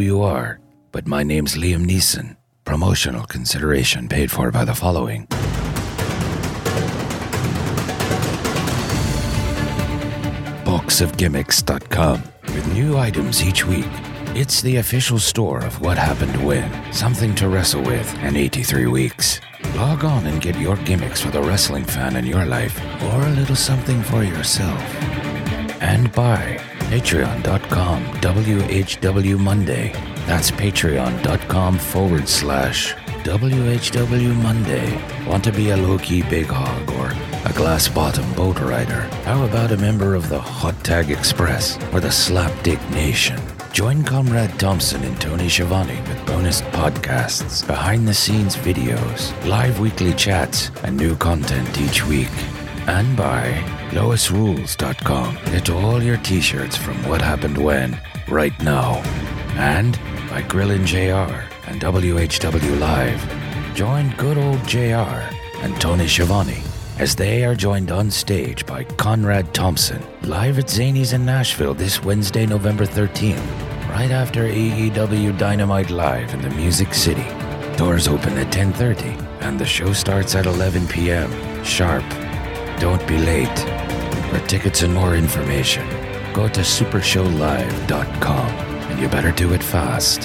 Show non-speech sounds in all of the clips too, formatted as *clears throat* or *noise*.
you are, but my name's Liam Neeson. Promotional consideration paid for by the following. Boxofgimmicks.com with new items each week. It's the official store of what happened when. Something to wrestle with in 83 weeks. Log on and get your gimmicks for the wrestling fan in your life, or a little something for yourself. And by patreon.com WHW Monday. That's patreon.com forward slash WHW Monday. Want to be a low key big hog or a glass bottom boat rider? How about a member of the Hot Tag Express or the Slapdick Nation? Join Comrade Thompson and Tony Schiavone with bonus podcasts, behind the scenes videos, live weekly chats, and new content each week. And by LoisRules.com. Get all your t shirts from What Happened When right now. And by Grillin' JR and WHW Live. Join good old JR and Tony Schiavone as they are joined on stage by Conrad Thompson live at Zanies in Nashville this Wednesday, November 13th, right after AEW Dynamite Live in the Music City. Doors open at 10:30 and the show starts at 11 p.m. sharp. Don't be late. For tickets and more information, go to supershowlive.com and you better do it fast.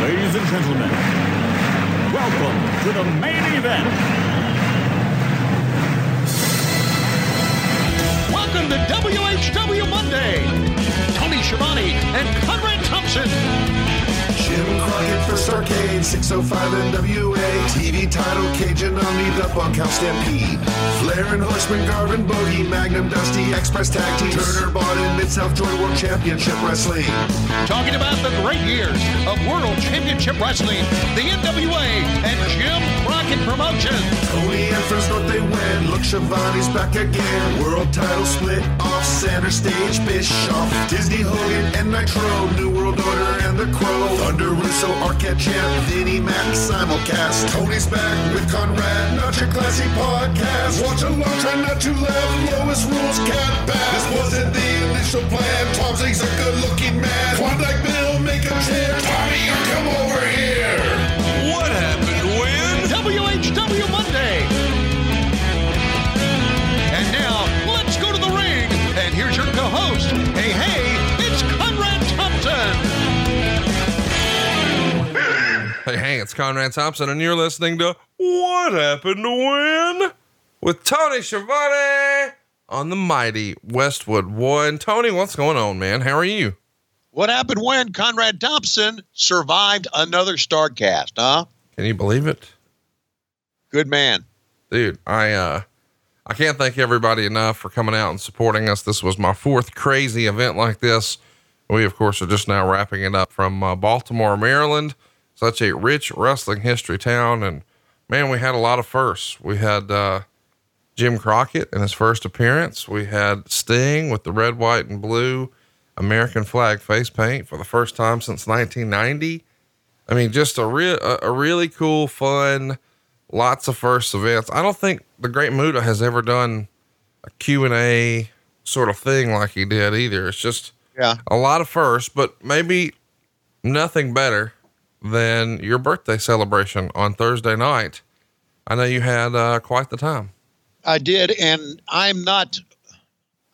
Ladies and gentlemen, welcome to the main event. Welcome to WHW Monday. Tony Schiavone and Conrad Thompson. Jim Crockett First Arcade, 605 NWA. TV title, Cajun Omni, the Bunkhouse Stampede. Flair and Horseman, Garvin, Bogey, Magnum, Dusty, Express Tag Team. Turner, Bodden, Mid-South Joy World Championship Wrestling. Talking about the great years of World Championship Wrestling, the NWA, and Jim Crockett Promotions. Tony and Friends North they win. Look, Schiavone's back again. World title split off center stage. Bischoff, Disney Hogan, and Nitro. New World Order and the Crow. Thunder Russo, Arquette Champ, Vinnie Mac simulcast. Tony's back with Conrad, not your classy podcast. Watch along, try not to laugh. Lowest rules cat back. This wasn't the initial plan. Tom Zigg's a good looking man. Klondike Bill, make a chant. Tommy, it's Conrad Thompson, and you're listening to What Happened to When? With Tony Schiavone on the mighty Westwood One. Tony, what's going on, man? How are you? What happened when Conrad Thompson survived another Starcast, huh? Can you believe it? Good man. Dude, I uh I can't thank everybody enough for coming out and supporting us. This was my fourth crazy event like this. We of course are just now wrapping it up from uh, Baltimore, Maryland. Such a rich wrestling history town and man, we had a lot of firsts. We had uh Jim Crockett in his first appearance. We had Sting with the red, white, and blue American flag face paint for the first time since 1990. I mean, just a real, a, a really cool, fun, lots of first events. I don't think the Great Muta has ever done a Q and A sort of thing like he did either. It's just Yeah. a lot of firsts, but maybe nothing better than your birthday celebration on Thursday night. I know you had uh, quite the time. I did, and I'm not.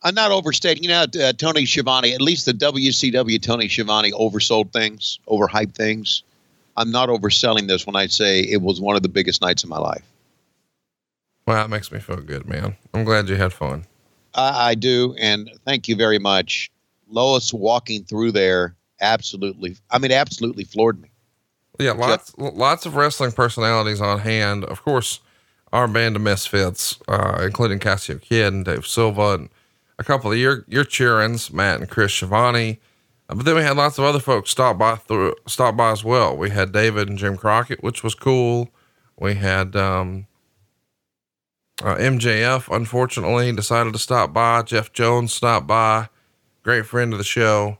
I'm not overstating. You know, uh, Tony Schiavone. At least the WCW Tony Schiavone oversold things, overhyped things. I'm not overselling this when I say it was one of the biggest nights of my life. Well, that makes me feel good, man. I'm glad you had fun. I, I do, and thank you very much. Lois walking through there absolutely. I mean, absolutely floored me. Yeah, lots lots of wrestling personalities on hand. Of course, our band of misfits, uh, including Cassio Kid and Dave Silva, and a couple of your your cheerings, Matt and Chris Schiavone. Uh, but then we had lots of other folks stop by through stop by as well. We had David and Jim Crockett, which was cool. We had um, uh, MJF, unfortunately, decided to stop by. Jeff Jones stopped by, great friend of the show.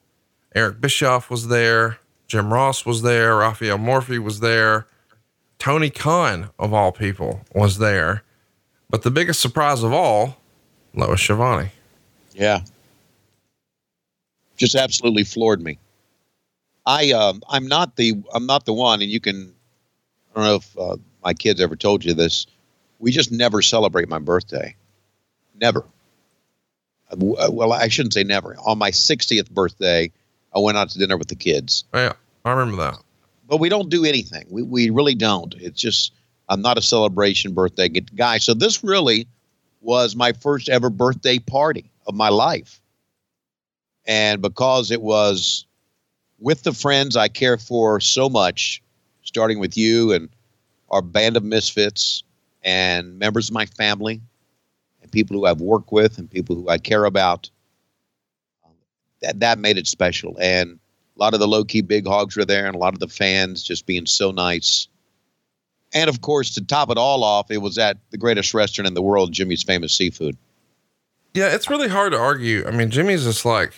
Eric Bischoff was there. Jim Ross was there. Rafael Morffi was there. Tony Khan, of all people, was there. But the biggest surprise of all, Lois Schiavone. Yeah. Just absolutely floored me. I um, I'm not the I'm not the one, and you can. I don't know if uh, my kids ever told you this. We just never celebrate my birthday. Never. Uh, uh, Well, I shouldn't say never. On my 60th birthday, I went out to dinner with the kids. Yeah, I remember that. but we don't do anything. We, we really don't. It's just, I'm not a celebration birthday guy. So this really was my first ever birthday party of my life. And because it was with the friends I care for so much, starting with you and our band of misfits and members of my family and people who I've worked with and people who I care about, that, that made it special. And a lot of the low key big hogs were there, and a lot of the fans just being so nice. And of course, to top it all off, it was at the greatest restaurant in the world, Jimmy's Famous Seafood. Yeah, it's really hard to argue. I mean, Jimmy's just like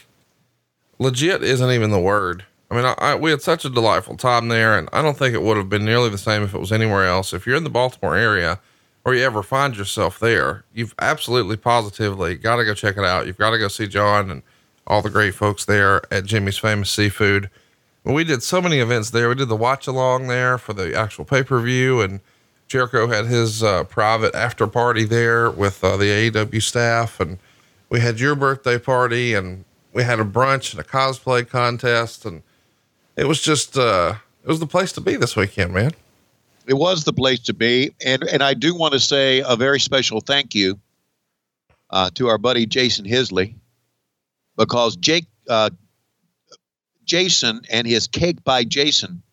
legit isn't even the word. I mean, I, I, we had such a delightful time there, and I don't think it would have been nearly the same if it was anywhere else. If you're in the Baltimore area or you ever find yourself there, you've absolutely positively got to go check it out. You've got to go see John and all the great folks there at Jimmy's Famous Seafood. We did so many events there. We did the watch along there for the actual pay per view, and Jericho had his uh, private after party there with uh, the AEW staff, and we had your birthday party, and we had a brunch and a cosplay contest, and it was just uh, it was the place to be this weekend, man. It was the place to be, and and I do want to say a very special thank you uh, to our buddy Jason Hisley, because Jake uh, Jason and his Cake by Jason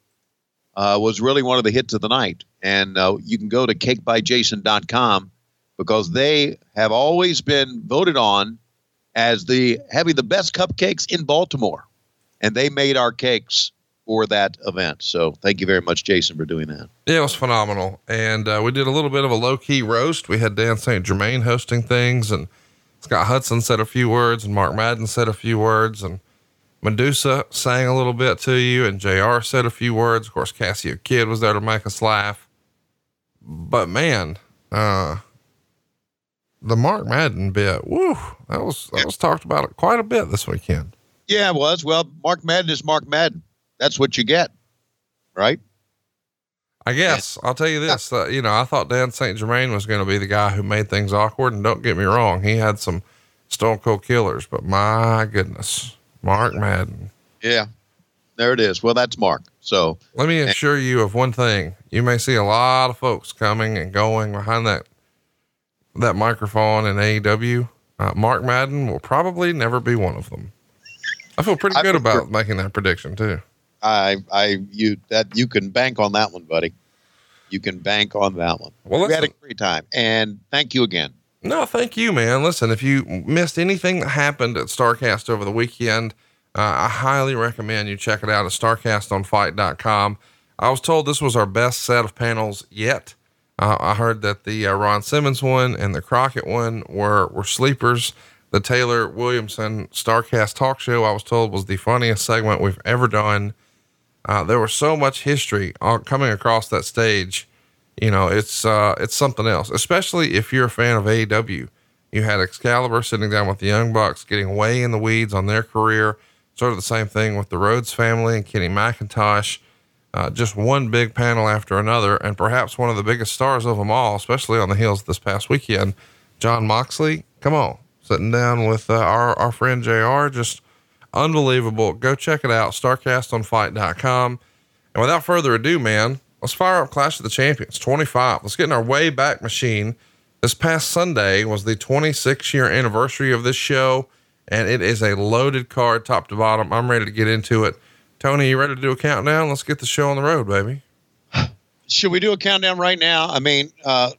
uh, was really one of the hits of the night, and uh, you can go to cakebyjason.com because they have always been voted on as the having the best cupcakes in Baltimore, and they made our cakes for that event. So thank you very much, Jason, for doing that. Yeah, it was phenomenal. And uh, we did a little bit of a low key roast. We had Dan St. Germain hosting things, and Scott Hudson said a few words, and Mark Madden said a few words, and Medusa sang a little bit to you, and JR said a few words. Of course, Cassio Kid was there to make us laugh. But man, uh, the Mark Madden bit, woo, that was that was talked about quite a bit this weekend. Yeah, it was. Well, Mark Madden is Mark Madden. That's what you get, right? I guess I'll tell you this. Uh, you know, I thought Dan St. Germain was going to be the guy who made things awkward. And don't get me wrong, he had some stone cold killers, but my goodness, Mark Madden. Yeah. There it is. Well, that's Mark. So Let me assure you of one thing. You may see a lot of folks coming and going behind that, that microphone in AEW. Uh, Mark Madden will probably never be one of them. I feel pretty I good about making that prediction too. I, I, you that you can bank on that one, buddy. You can bank on that one. Well, we had a great time, and thank you again. No, thank you, man. Listen, if you missed anything that happened at StarCast over the weekend, uh, I highly recommend you check it out at StarCastOnFight.com. I was told this was our best set of panels yet. Uh, I heard that the uh, Ron Simmons one and the Crockett one were were sleepers. The Taylor Williamson StarCast talk show, I was told, was the funniest segment we've ever done. Uh, there was so much history uh, coming across that stage. You know, it's uh, it's something else, especially if you're a fan of AEW. You had Excalibur sitting down with the Young Bucks, getting way in the weeds on their career. Sort of the same thing with the Rhodes family and Kenny McIntosh. Uh, just one big panel after another, and perhaps one of the biggest stars of them all, especially on the heels this past weekend, Jon Moxley. Come on, sitting down with uh, our our friend Jr. Just unbelievable. Go check it out, StarCastOnFight.com. And without further ado, man, let's fire up Clash of the Champions 25. Let's get in our way back machine. This past Sunday was the 26 year anniversary of this show, and it is a loaded card top to bottom. I'm ready to get into it. Tony, you ready to do a countdown? Let's get the show on the road, baby. *sighs* Should we do a countdown right now? I mean, uh,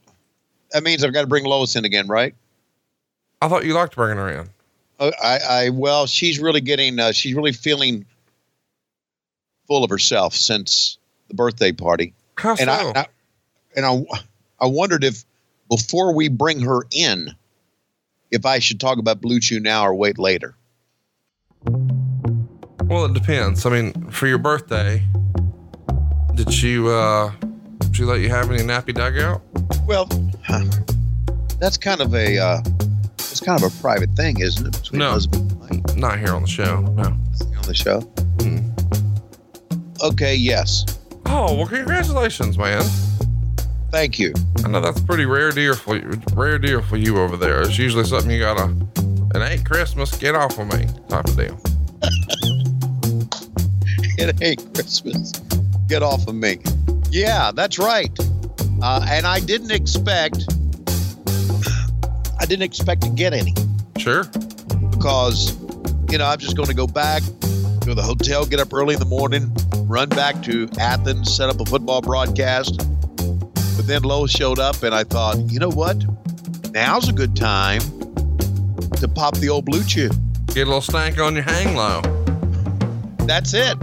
that means I've got to bring Lois in again, right? I thought you liked bringing her in. Uh, I, I, well, she's really getting, uh, she's really feeling full of herself since the birthday party. How and so? I, I and I, I wondered if before we bring her in, if I should talk about Blue Chew now or wait later. well, it depends. I mean, for your birthday, did she, uh, did she let you have any nappy dugout? Well, *sighs* That's kind of a uh, kind of a private thing, isn't it? Between No. husband and wife Not here on the show. No. on the show. Hmm. Okay, yes. Oh well, congratulations, man. Thank you. I know that's pretty rare deal for you, rare deal for you over there. It's usually something you gotta. It ain't Christmas. Get off of me, type of deal. *laughs* It ain't Christmas. Get off of me. Yeah, that's right. Uh, and I didn't expect. I didn't expect to get any Sure. because, you know, I'm just going to go back go to the hotel, get up early in the morning, run back to Athens, set up a football broadcast. But then Lois showed up, and I thought, you know what? Now's a good time to pop the old blue chew. Get a little stank on your hang low. That's it.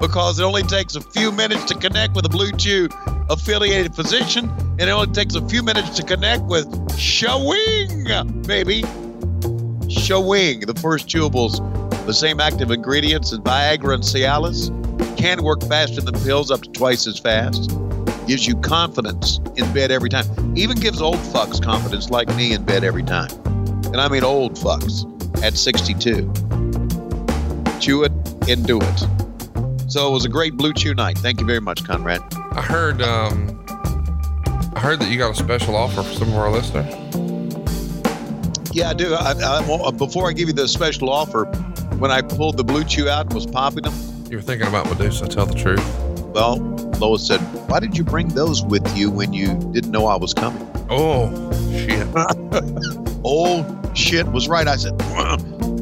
Because it only takes a few minutes to connect with a Blue Chew affiliated physician, and it only takes a few minutes to connect with Showing, baby. Showing, the first chewables, the same active ingredients as Viagra and Cialis, can work faster than pills, up to twice as fast. Gives you confidence in bed every time. Even gives old fucks confidence like me in bed every time. And I mean old fucks at 62 chew it and do it. So it was a great Blue Chew night. Thank you very much, Conrad. I heard. um heard that you got a special offer for some of our listeners. Yeah, I do. I, I, uh, before I give you the special offer, when I pulled the Blue Chew out and was popping them, You were thinking about Medusa. Tell the truth. well, Lois said, "Why did you bring those with you when you didn't know I was coming?" Oh shit. *laughs* oh shit was right. I said,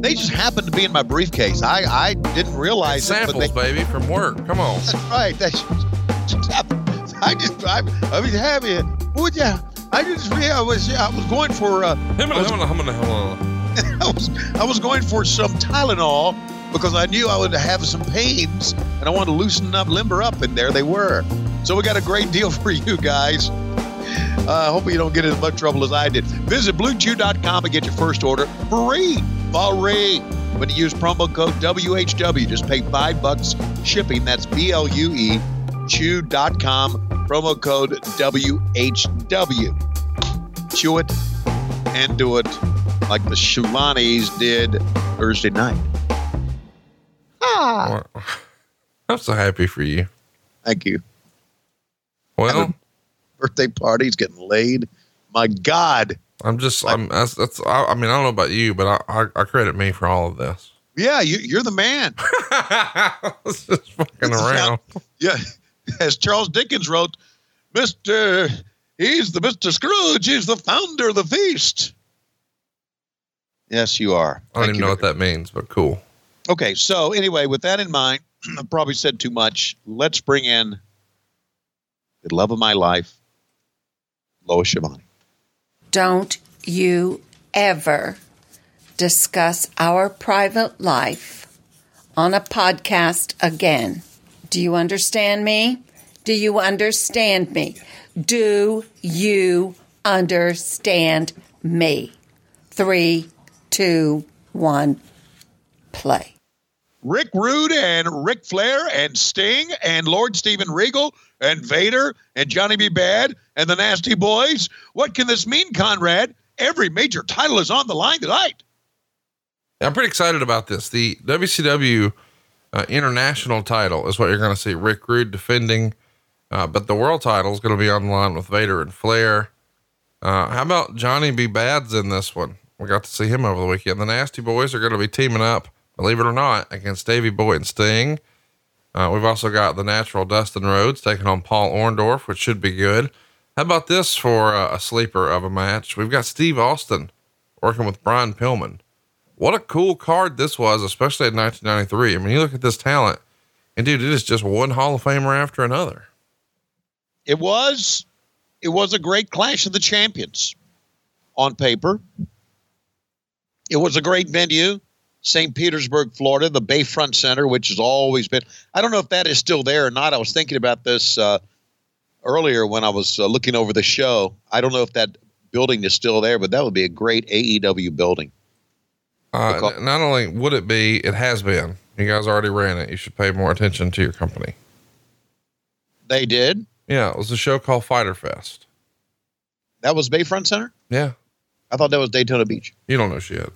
"They just happened to be in my briefcase. I I didn't realize it, but Samples, they, baby, from work. Come on. *laughs* That's right. That's just happened. I just I, I was happy. Would ya? I just yeah, I was yeah, I was going for uh, Him and him and him and him. *laughs* I was I was going for some Tylenol because I knew I would have some pains and I wanted to loosen up, limber up, and there they were. So we got a great deal *laughs* for you guys. Uh, hope you don't get as much trouble as I did. Visit BlueChew.com and get your first order free. Free. When you use promo code WHW, just pay five bucks shipping. That's B L U E Chew.com. Promo code WHW. Chew it and do it like the Shulanis did Thursday night. Ah. I'm so happy for you. Thank you. Well, Birthday parties, getting laid. My God. I'm just, I'm, that's, that's, I, I mean, I don't know about you, but I, I, I credit me for all of this. Yeah, you, you're the man. *laughs* it's just fucking around. Yeah. *laughs* As Charles Dickens wrote, Mr. He's the Mr. Scrooge. He's the founder of the feast. Yes, you are. I don't even know what that means, but cool. Okay, so anyway, with that in mind, *clears throat* I probably said too much. Let's bring in the love of my life, Lois Schiavone. Don't you ever discuss our private life on a podcast again. Do you understand me? Do you understand me? Do you understand me? Three, two, one, play. Rick Rude and Ric Flair and Sting and Lord Steven Regal and Vader and Johnny B. Bad and the Nasty Boys. What can this mean, Conrad? Every major title is on the line tonight. I'm pretty excited about this. The WCW uh, international title is what you're going to see Rick Rude defending, uh, but the world title is going to be on the line with Vader and Flair. Uh, how about Johnny B. Bad's in this one? We got to see him over the weekend. The Nasty Boys are going to be teaming up, believe it or not, against Davey Boy and Sting. Uh, we've also got the natural Dustin Rhodes taking on Paul Orndorff, which should be good. How about this for uh, a sleeper of a match? We've got Steve Austin working with Brian Pillman. What a cool card this was, especially in 1993. I mean, you look at this talent, and dude, it is just one Hall of Famer after another. It was it was a great clash of the champions on paper. It was a great venue, St. Petersburg, Florida, the Bayfront Center, which has always been. I don't know if that is still there or not. I was thinking about this uh, earlier when I was uh, looking over the show. I don't know if that building is still there, but that would be a great AEW building. Uh, not only would it be, it has been. You guys already ran it. You should pay more attention to your company. They did. Yeah, it was a show called Fyter Fest. That was Bayfront Center. Yeah, I thought that was Daytona Beach. You don't know shit.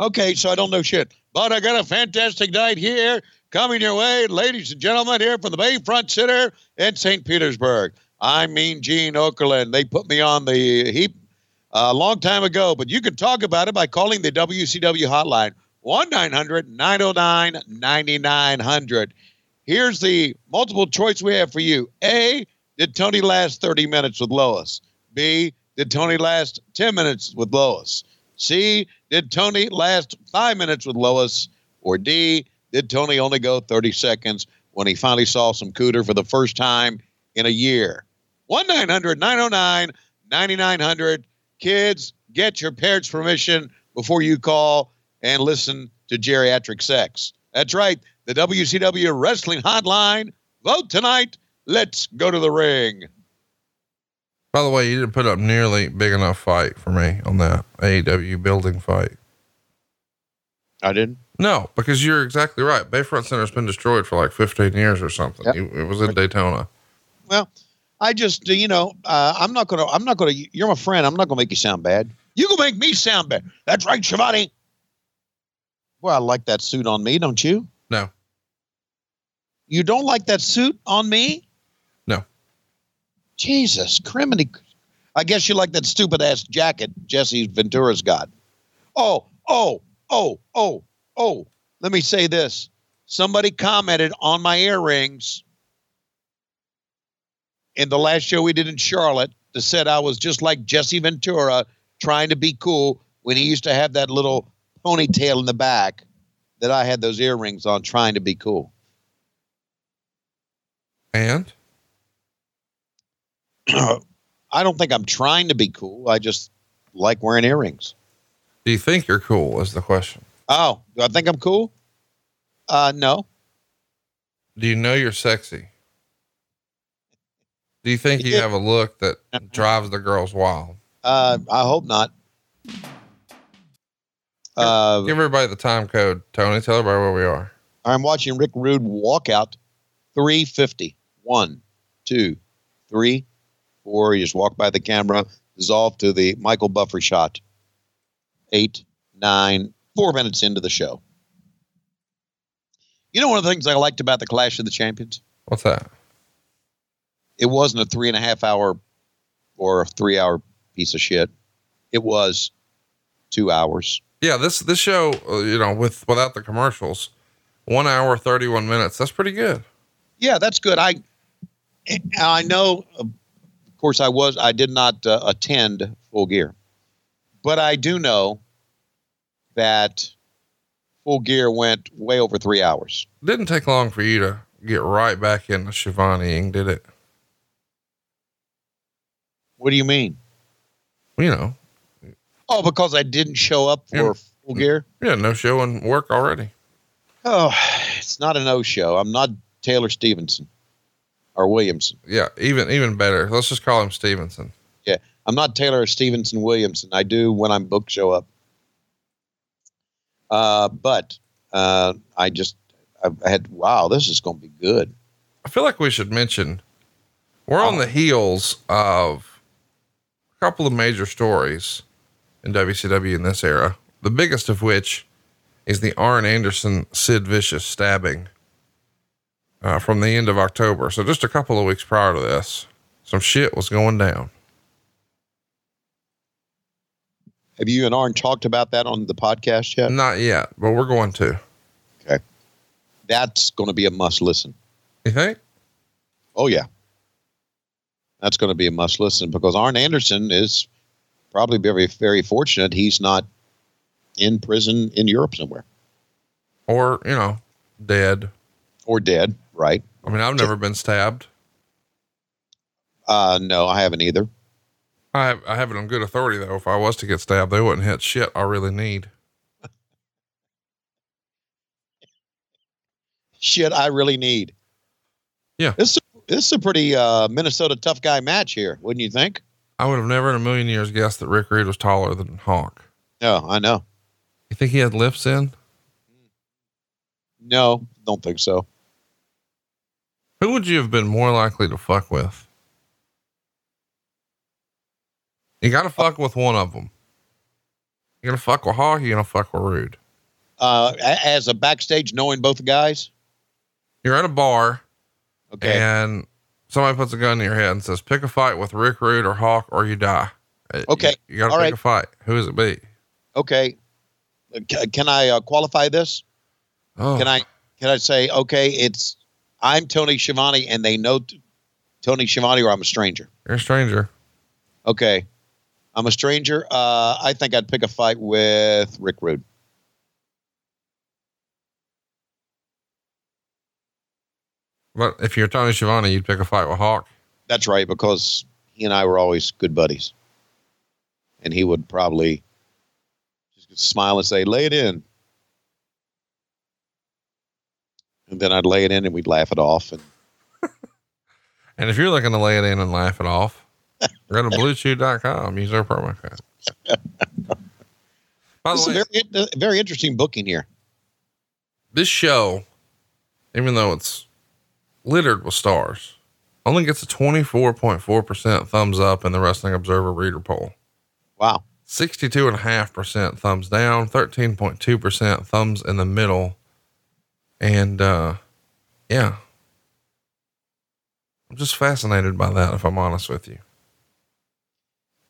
Okay, so I don't know shit. But I got a fantastic night here coming your way, ladies and gentlemen, here from the Bayfront Center in St. Petersburg. I'm Mean Gene Okerlund. They put me on the heap a long time ago, but you can talk about it by calling the WCW hotline 1 900 909 9900. Here's the multiple choice we have for you A, did Tony last 30 minutes with Lois? B, did Tony last 10 minutes with Lois? C, did Tony last five minutes with Lois? Or D, did Tony only go 30 seconds when he finally saw some cooter for the first time in a year? 1 900 909 9900. Kids, get your parents' permission before you call and listen to geriatric sex. That's right, the WCW Wrestling Hotline. Vote tonight. Let's go to the ring. By the way, you didn't put up nearly big enough fight for me on that AEW building fight. I didn't. No, because you're exactly right. Bayfront Center's been destroyed for like 15 years or something. Yep. It was in Daytona. Well, I just, you know, uh, I'm not gonna, I'm not gonna. You're my friend. I'm not gonna make you sound bad. You gonna make me sound bad. That's right, Schiavone. Well, I like that suit on me, don't you? No, You don't like that suit on me? No. Jesus, criminy. I guess you like that stupid ass jacket Jesse Ventura's got. Oh, oh, oh, oh, oh. Let me say this. Somebody commented on my earrings in the last show we did in Charlotte that said I was just like Jesse Ventura trying to be cool when he used to have that little ponytail in the back that I had those earrings on trying to be cool. and *clears throat* I don't think I'm trying to be cool. I just like wearing earrings. do you think you're cool? Is the question. Oh, do I think I'm cool? Uh, no. Do you know you're sexy? Do you think you have a look that drives the girls wild? Uh, I hope not. Uh, Give everybody the time code, Tony. Tell everybody where we are. I'm watching Rick Rude walk out 350. One, two, three, four. You just walk by the camera, dissolve to the Michael Buffer shot. Eight, nine, four minutes into the show. You know, one of the things I liked about the Clash of the Champions? What's that? It wasn't a three and a half hour or a three hour piece of shit. It was two hours. Yeah, this this show, uh, you know, with without the commercials, one hour thirty one minutes. That's pretty good. Yeah, that's good. I I know, of course, I was I did not uh, attend Full Gear, but I do know that Full Gear went way over three hours. Didn't take long for you to get right back into Schiavone, did it? What do you mean? You know, Oh, because I didn't show up for Yeah. Full Gear. yeah, no show and work already. Oh, it's not a no show. I'm not Taylor Stevenson or Williamson. Yeah, even even better. Let's just call him Stevenson. Yeah, I'm not Taylor Stevenson Williamson. I do when I'm booked show up. Uh, but uh, I just I, I had wow, this is going to be good. I feel like we should mention we're on the heels of couple of major stories in WCW in this era. The biggest of which is the Arn Anderson Sid Vicious stabbing uh, from the end of October. So just a couple of weeks prior to this, some shit was going down. Have you and Arn talked about that on the podcast yet? Not yet, but we're going to. Okay. That's going to be a must listen. You think? Oh yeah, that's going to be a must listen because Arn Anderson is probably very very fortunate he's not in prison in Europe somewhere Or, you know, dead. or dead. Right? I mean, I've never been stabbed. Uh, no, I haven't either. I have, I have it on good authority though. If I was to get stabbed, they wouldn't hit shit I really need. *laughs* Shit, I really need. Yeah. This this is a pretty uh, Minnesota tough guy match here, wouldn't you think? I would have never in a million years guessed that Rick Rude was taller than Hawk. No, I know. You think he had lifts in? No, don't think so. Who would you have been more likely to fuck with? You got to fuck with one of them. You're gonna fuck with Hawk? You gonna fuck with Rude? Uh, as a backstage, knowing both guys. You're at a bar Okay. and somebody puts a gun in your head and says, "Pick a fight with Rick Rude or Hawk, or you die." Uh, Okay. You, you gotta pick right. a fight. Who is it be? okay. Uh, ca- Can I uh, qualify this? Oh, Can I can I say okay? It's I'm Tony Schiavone, and they know t- Tony Schiavone, or I'm a stranger. You're a stranger. Okay, I'm a stranger. Uh, I think I'd pick a fight with Rick Rude. But if you're Tony Schiavone, you'd pick a fight with Hawk. That's right, because he and I were always good buddies, and he would probably just smile and say, "Lay it in," and then I'd lay it in, and we'd laugh it off. And *laughs* And if you're looking to lay it in and laugh it off, *laughs* go to bluechew.com. Use our promo code. By this the is way, a very, very interesting booking here. this show, even though it's littered with stars, only gets a 24.4% thumbs up in the Wrestling Observer reader poll. Wow. 62.5% thumbs down, 13.2% thumbs in the middle. And, uh, yeah, I'm just fascinated by that, if I'm honest with you.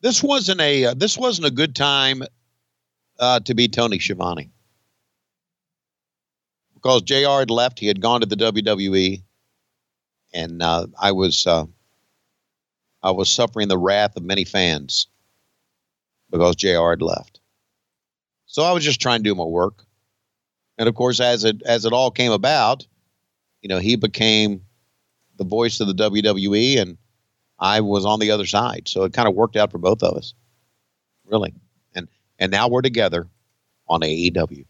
this wasn't a uh, this wasn't a good time uh, to be Tony Schiavone because Jr. had left. He had gone to the WWE, and uh, I was uh, I was suffering the wrath of many fans because Jr. had left. So I was just trying to do my work, and of course, as it as it all came about, you know, he became the voice of the WWE, and I was on the other side. So it kind of worked out for both of us. Really. And and now we're together on AEW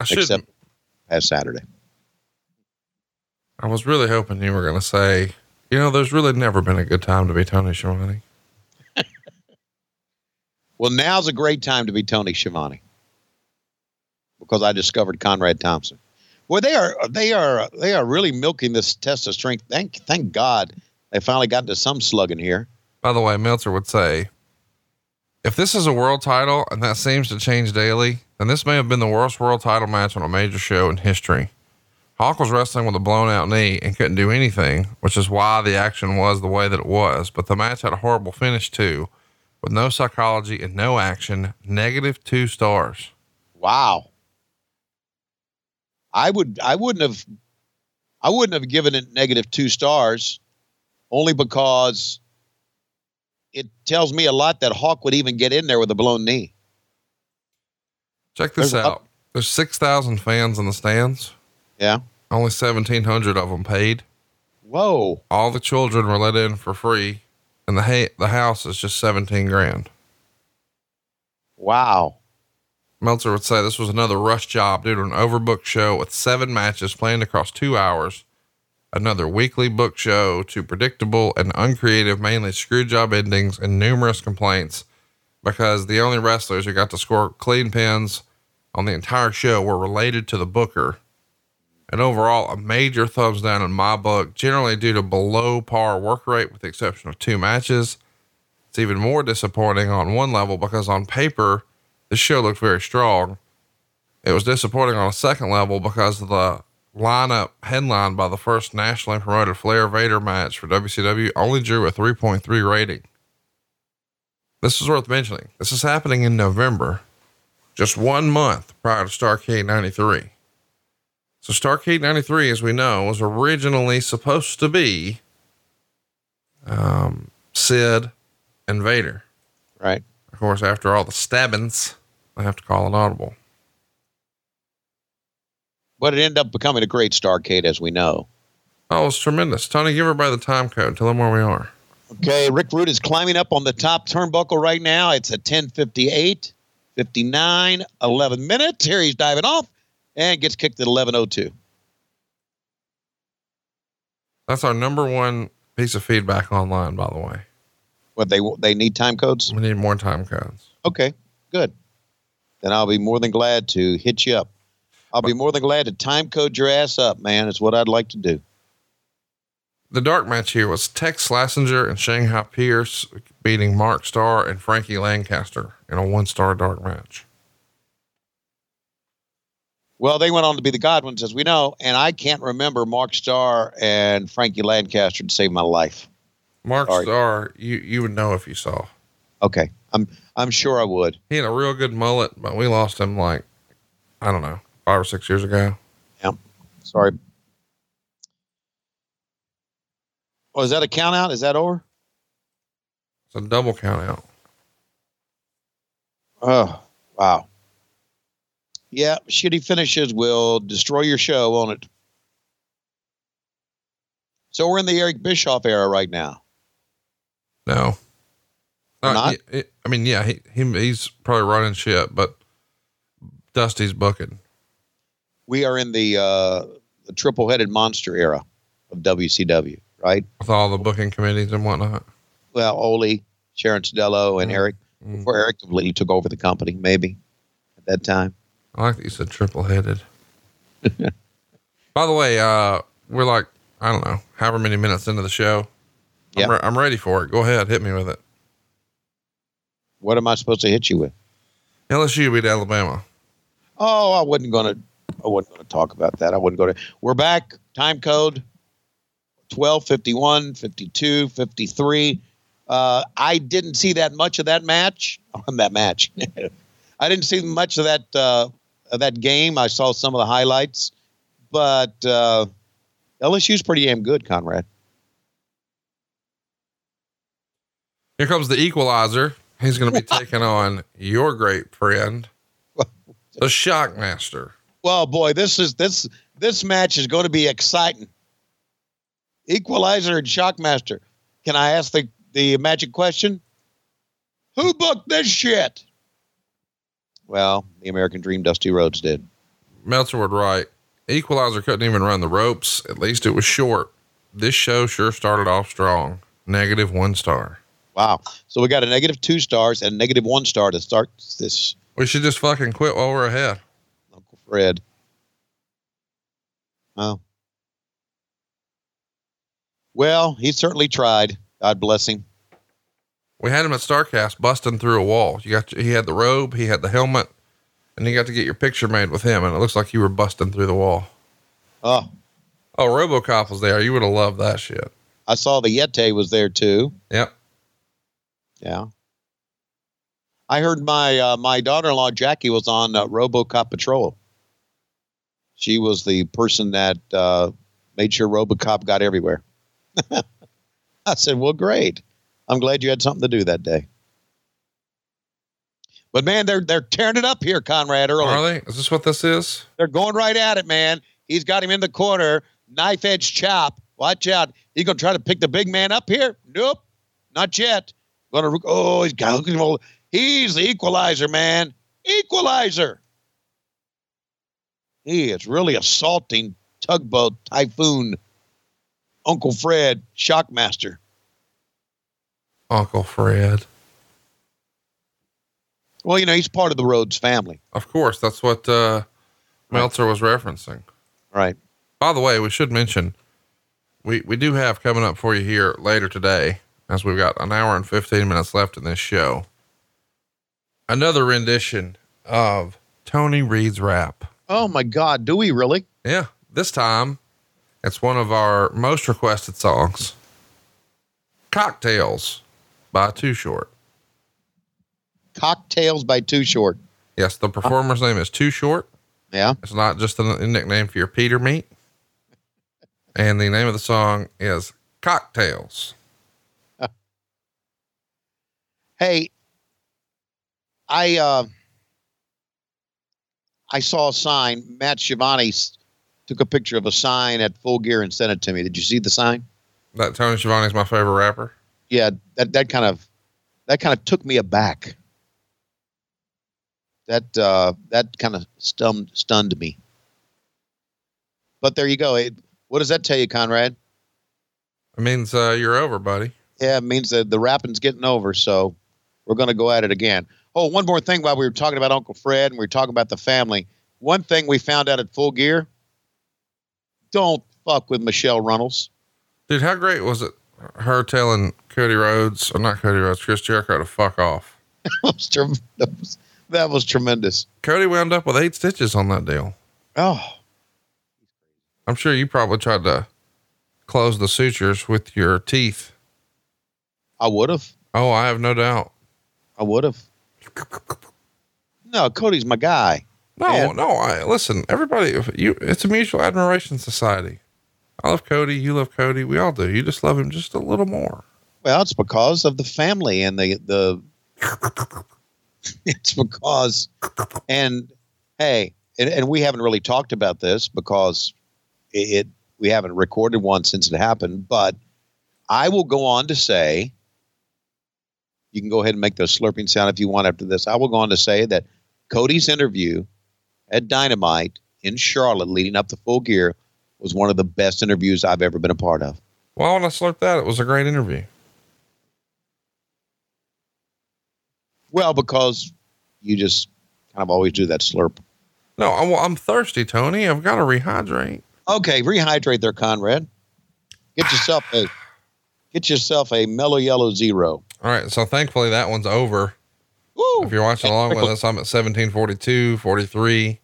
I should except as Saturday. I was really hoping you were going to say, you know, there's really never been a good time to be Tony Schiavone. *laughs* Well, now's a great time to be Tony Schiavone because I discovered Conrad Thompson. Well, they are they are they are really milking this test of strength. Thank thank God they finally got into some slugging here. By the way, Meltzer would say, if this is a world title and that seems to change daily, then this may have been the worst world title match on a major show in history. Hawk was wrestling with a blown out knee and couldn't do anything, which is why the action was the way that it was. But the match had a horrible finish too, with no psychology and no action, negative two stars. Wow. I would I wouldn't have I wouldn't have given it negative two stars only because it tells me a lot that Hawk would even get in there with a blown knee. Check this There's a- out. There's 6,000 fans in the stands. Yeah. Only 1,700 of them paid. Whoa. All the children were let in for free, and the ha- the house is just 17 grand. Wow. Meltzer would say this was another rush job due to an overbooked show with seven matches planned across two hours. Another weekly book show to predictable and uncreative, mainly screw job endings and numerous complaints because the only wrestlers who got to score clean pins on the entire show were related to the booker. And overall, a major thumbs down in my book, generally due to below par work rate with the exception of two matches. It's even more disappointing on one level because on paper, the show looked very strong. It was disappointing on a second level because of the lineup headlined by the first nationally promoted Flair Vader match for WCW only drew a 3.3 rating. This is worth mentioning. This is happening in November, just one month prior to Starcade 93. So Starcade 93, as we know, was originally supposed to be um, Sid and Vader. Right. Of course, after all the stabbings, I have to call an audible. But it ended up becoming a great Starcade, as we know. Oh, it's tremendous. Tony, give her by the time code. Tell them where we are. Okay, Rick Rude is climbing up on the top turnbuckle right now. It's at 10:58, 59, 11 minutes. Here he's diving off and gets kicked at 11:02. That's our number one piece of feedback online, by the way. What they they need time codes? We need more time codes. Okay, good. Then I'll be more than glad to hit you up. I'll be more than glad to time code your ass up, man. It's what I'd like to do. The dark match here was Tex Slazenger and Shanghai Pierce beating Mark Starr and Frankie Lancaster in a one star dark match. Well, they went on to be the Godwins, as we know, and I can't remember Mark Starr and Frankie Lancaster to save my life. Mark Sorry. Starr, you, you would know if you saw. Okay, I'm I'm sure I would. He had a real good mullet, but we lost him like, I don't know, five or six years ago. Yeah, sorry. Oh, is that a count out? Is that over? It's a double count out. Oh, wow. Yeah, shitty finishes will destroy your show, won't it? So we're in the Eric Bischoff era right now. No. Uh, not? I mean, yeah, he, he he's probably running shit, but Dusty's booking. We are in the uh, the triple headed monster era of WCW, right? with all the booking committees and whatnot. Well, Ole, Sharon Stadello, and Mhm. Eric. Mm. Before Eric completely took over the company, maybe at that time. I like that you said triple headed. By the way, uh, we're like, I don't know, however many minutes into the show. Yep. I'm, re- I'm ready for it. Go ahead, hit me with it. What am I supposed to hit you with? LSU beat Alabama. Oh, I wasn't going to. I wasn't going to talk about that. I wouldn't go to. We're back. Time code 12, 51, 52, 53. Uh, I didn't see that much of that match. On *laughs* that match, *laughs* I didn't see much of that uh, of that game. I saw some of the highlights, but uh, LSU's pretty damn good, Conrad. Here comes the equalizer. He's going to be *laughs* taking on your great friend, the Shockmaster. Well, boy, this is this this match is going to be exciting. Equalizer and Shockmaster. Can I ask the the magic question? Who booked this shit? Well, the American Dream Dusty Rhodes did. Meltzer would write, Equalizer couldn't even run the ropes. At least it was short. This show sure started off strong. Negative one star. Wow. So we got a negative two stars and negative one star to start this We should just fucking quit while we're ahead. Uncle Fred. Oh. Well, he certainly tried. God bless him. We had him at Starcast busting through a wall. You got he had the robe, he had the helmet, and you got to get your picture made with him, and it looks like you were busting through the wall. Oh, Oh, RoboCop was there. You would have loved that shit. I saw the Yeti was there too. Yep. Yeah. I heard my uh, my daughter-in-law Jackie was on uh, RoboCop Patrol. She was the person that uh, made sure RoboCop got everywhere. *laughs* I said, "Well, great. I'm glad you had something to do that day." But man, they're they're tearing it up here, Conrad. Early, Are they? Is this what this is? they're going right at it, man. He's got him in the corner, knife edge chop. Watch out. He gonna try to pick the big man up here? Nope, not yet. Gonna oh, he's got him. he's the equalizer, man. Equalizer. He is really assaulting tugboat typhoon. Uncle Fred, Shockmaster. Uncle Fred. Well, you know, he's part of the Rhodes family. Of course, that's what uh, Meltzer was referencing. Right. By the way, we should mention we we do have coming up for you here later today, as we've got an hour and fifteen minutes left in this show. Another rendition of Tony Reed's rap. Oh my God, do we really? Yeah, this time it's one of our most requested songs. Cocktails by Too Short. Cocktails by Too Short. Yes, the performer's name is Too Short. Yeah. It's not just a nickname for your Peter meat. And the name of the song is Cocktails. *laughs* Hey, I uh, I saw a sign. Matt Schiavone took a picture of a sign at Full Gear and sent it to me. Did you see the sign? That Tony Schiavone is my favorite rapper. Yeah, that that kind of that kind of took me aback. That uh, that kind of stunned stunned me. But there you go. It, what does that tell you, Conrad? It means uh, you're over, buddy. Yeah, it means that the rapping's getting over, so we're going to go at it again. Oh, one more thing while we were talking about Uncle Fred and we were talking about the family. One thing we found out at Full Gear don't fuck with Michelle Runnels. Dude, how great was it? her telling Cody Rhodes, or not Cody Rhodes, Chris Jericho to fuck off. *laughs* that, was trem- that was that was tremendous. Cody wound up with eight stitches on that deal. Oh, I'm sure you probably tried to close the sutures with your teeth. I would have. Oh, I have no doubt. I would have. No, Cody's my guy. No, Man. no. I listen. Everybody, you. It's a mutual admiration society. I love Cody. You love Cody. We all do. You just love him just a little more. Well, it's because of the family and the the. *laughs* it's because, and hey, and, and we haven't really talked about this because it, it we haven't recorded one since it happened. But I will go on to say, you can go ahead and make the slurping sound if you want after this. I will go on to say that Cody's interview at Dynamite in Charlotte, leading up to Full Gear, was one of the best interviews I've ever been a part of. Well, when I slurped that, it was a great interview. Well, because you just kind of always do that slurp. No, I'm, I'm thirsty, Tony. I've got to rehydrate. Okay, rehydrate there, Conrad. Get yourself a get yourself a Mello Yello zero. All right. So thankfully that one's over. Woo! If you're watching along with us, I'm at 1742, 43.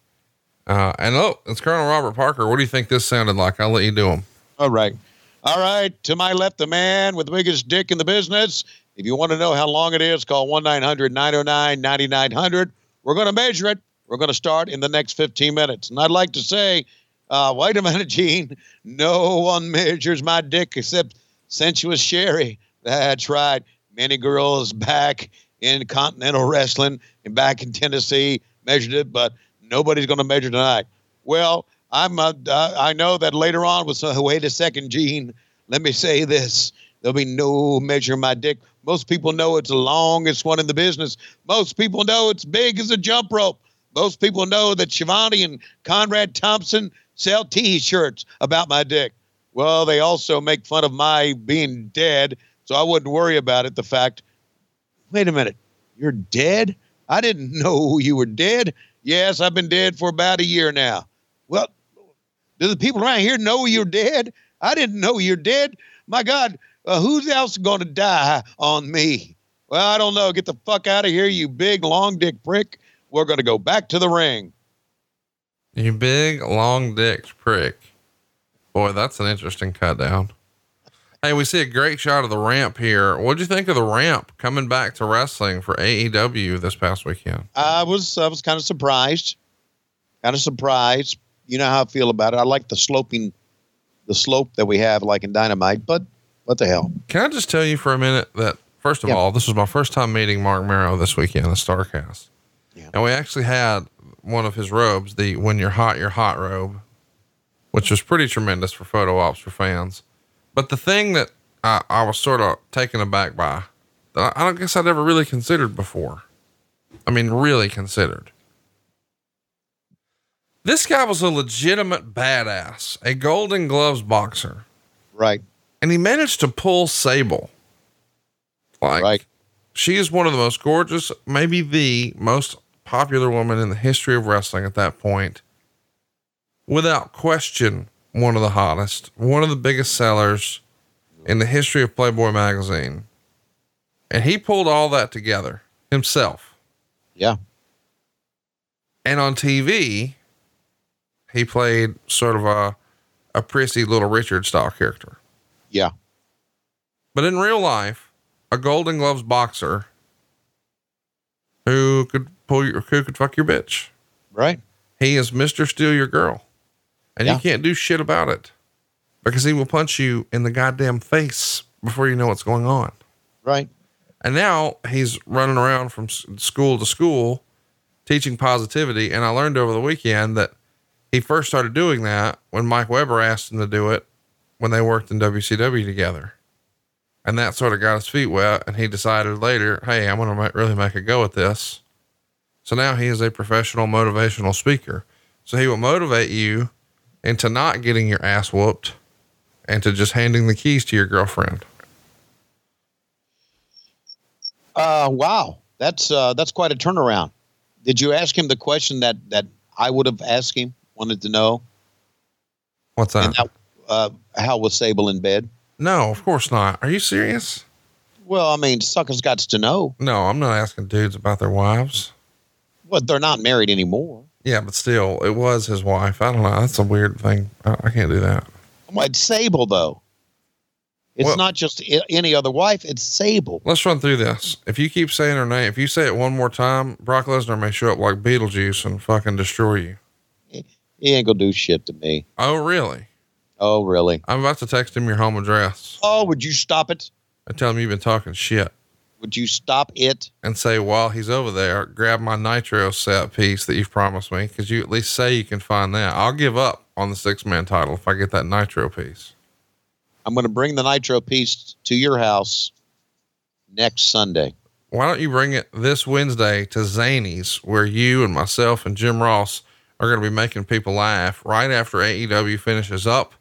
Uh, and oh, it's Colonel Robert Parker. What do you think this sounded like? I'll let you do them. All right. All right. To my left, the man with the biggest dick in the business. If you want to know how long it is, call 1 900 909 9900. We're going to measure it. We're going to start in the next 15 minutes. And I'd like to say, uh, wait a minute, *laughs* Gene. No one measures my dick except sensuous Sherry. That's right. Many girls back in Continental Wrestling and back in Tennessee measured it, but nobody's going to measure tonight. Well, I'm. Uh, uh, I know that later on was. Uh, wait a second, Gene. Let me say this. There'll be no measure my dick. Most people know it's the longest one in the business. Most people know it's big as a jump rope. Most people know that Schiavone and Conrad Thompson sell T-shirts about my dick. Well, they also make fun of my being dead, so I wouldn't worry about it. The fact. Wait a minute. You're dead? I didn't *laughs* know you were dead. Yes, I've been dead for about a year now. Well, do the people around here know you're dead? I didn't know you're dead. My God, uh, who's else going to die on me? Well, I don't know. Get the fuck out of here, you big long dick prick. We're going to go back to the ring. You big long dick prick. Boy, that's an interesting cut down. Hey, we see a great shot of the ramp here. What'd you think of the ramp coming back to wrestling for AEW this past weekend? I was I was kind of surprised. Kind of surprised. You know how I feel about it. I like the sloping, the slope that we have, like in Dynamite. But what the hell? Can I just tell you for a minute that first of Yeah. all, this was my first time meeting Marc Mero this weekend, the Starcast. Yeah. And we actually had one of his robes, the when you're hot, you're hot robe, which was pretty tremendous for photo ops for fans. But the thing that I, I was sort of taken aback by that I, I don't guess I'd ever really considered before. I mean, really considered. This guy was a legitimate badass, a Golden Gloves boxer Right. And he managed to pull Sable. Like, Right. she is one of the most gorgeous, maybe the most popular woman in the history of wrestling at that point. Without question, one of the hottest, one of the biggest sellers in the history of Playboy magazine. And he pulled all that together himself. Yeah. And on TV, he played sort of a, a prissy little Richard style character. Yeah. But in real life, a Golden Gloves boxer who could pull your, who could fuck your bitch. Right. He is Mr. Steal Your Girl. And Yeah. you can't do shit about it because he will punch you in the goddamn face before you know what's going on. Right. And now he's running around from school to school teaching positivity. And I learned over the weekend that he first started doing that when Mike Weber asked him to do it when they worked in WCW together. And that sort of got his feet wet. And he decided later, hey, I'm going to really make a go at this. So now he is a professional motivational speaker. So he will motivate you into not getting your ass whooped and to just handing the keys to your girlfriend. Uh, wow. That's uh, that's quite a turnaround. Did you ask him the question that that I would have asked him? Wanted to know. What's that? And that, uh, how was Sable in bed? No, of course not. Are you serious? Well, I mean, suckers got to know. No, I'm not asking dudes about their wives. Well, they're not married anymore. Yeah, but still, it was his wife. I don't know. That's a weird thing. I, I can't do that. Well, it's Sable, though. It's Well- not just I- any other wife, it's Sable. Let's run through this. If you keep saying her name, if you say it one more time, Brock Lesnar may show up like Beetlejuice and fucking destroy you. He ain't gonna do shit to me. Oh, really? Oh, really? I'm about to text him your home address Oh, would you stop it? and tell him you've been talking shit. Would you stop it? and say while he's over there, grab my nitro set piece that you've promised me, because you at least say you can find that. I'll give up on the six man title if I get that nitro piece. I'm gonna bring the nitro piece to your house next Sunday. Why don't you bring it this Wednesday to Zanies, where you and myself and Jim Ross are going to be making people laugh right after AEW finishes up?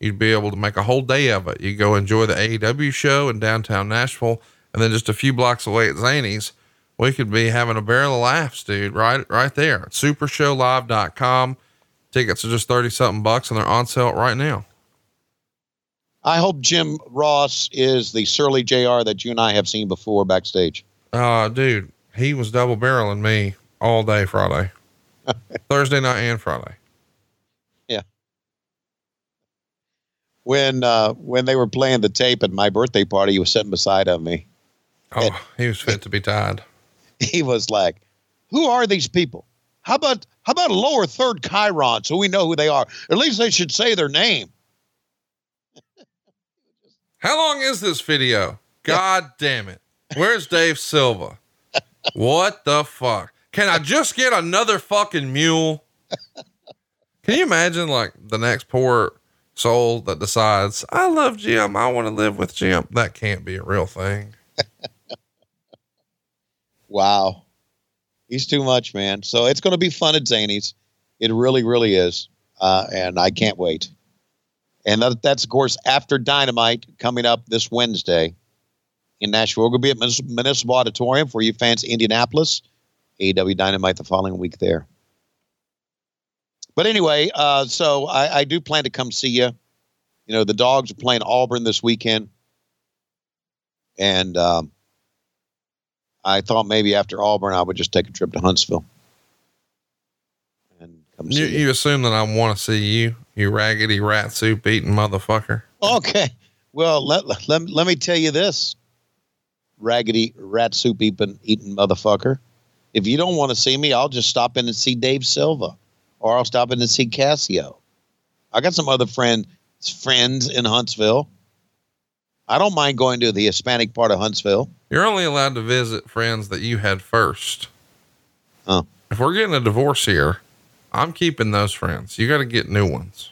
You'd be able to make a whole day of it. You go enjoy the AEW show in downtown Nashville, and then just a few blocks away at Zanies, we could be having a barrel of laughs, dude, right, right there supershowlive.com. Tickets are just 30 something bucks and they're on sale right now. I hope Jim Ross is the surly JR that you and I have seen before backstage. Uh, dude, he was double barreling me all day Friday, *laughs* Thursday night and Friday. When uh, when they were playing the tape at my birthday party, he was sitting beside of me. Oh, he was fit to be tied. *laughs* He was like, "Who are these people? How about how about a lower third chyron so we know who they are? At least they should say their name." *laughs* How long is this video? God damn it. Where's Dave Silva? What the fuck? Can I just get another fucking mule? *laughs* Can you imagine like the next poor soul that decides, I love Jim. I want to live with Jim. That can't be a real thing. *laughs* Wow. He's too much, man. So it's going to be fun at Zanies. It really, really is. Uh, and I can't wait. And that, that's, of course, after Dynamite coming up this Wednesday in Nashville. We're going to be at Municipal Auditorium for you fans, Indianapolis. AEW Dynamite the following week there. But anyway, uh, so I, I do plan to come see you. You know, the dogs are playing Auburn this weekend. And um, I thought maybe after Auburn, I would just take a trip to Huntsville and come see You, you. you assume that I want to see you, you raggedy rat soup eating motherfucker. Okay. Well, let, let, let me tell you this raggedy rat soup eating, eating motherfucker. If you don't want to see me, I'll just stop in and see Dave Silva or I'll stop in and see Cassio. I got some other friend, friends in Huntsville. I don't mind going to the Hispanic part of Huntsville. You're only allowed to visit friends that you had first. Oh. If we're getting a divorce here, I'm keeping those friends. You got to get new ones.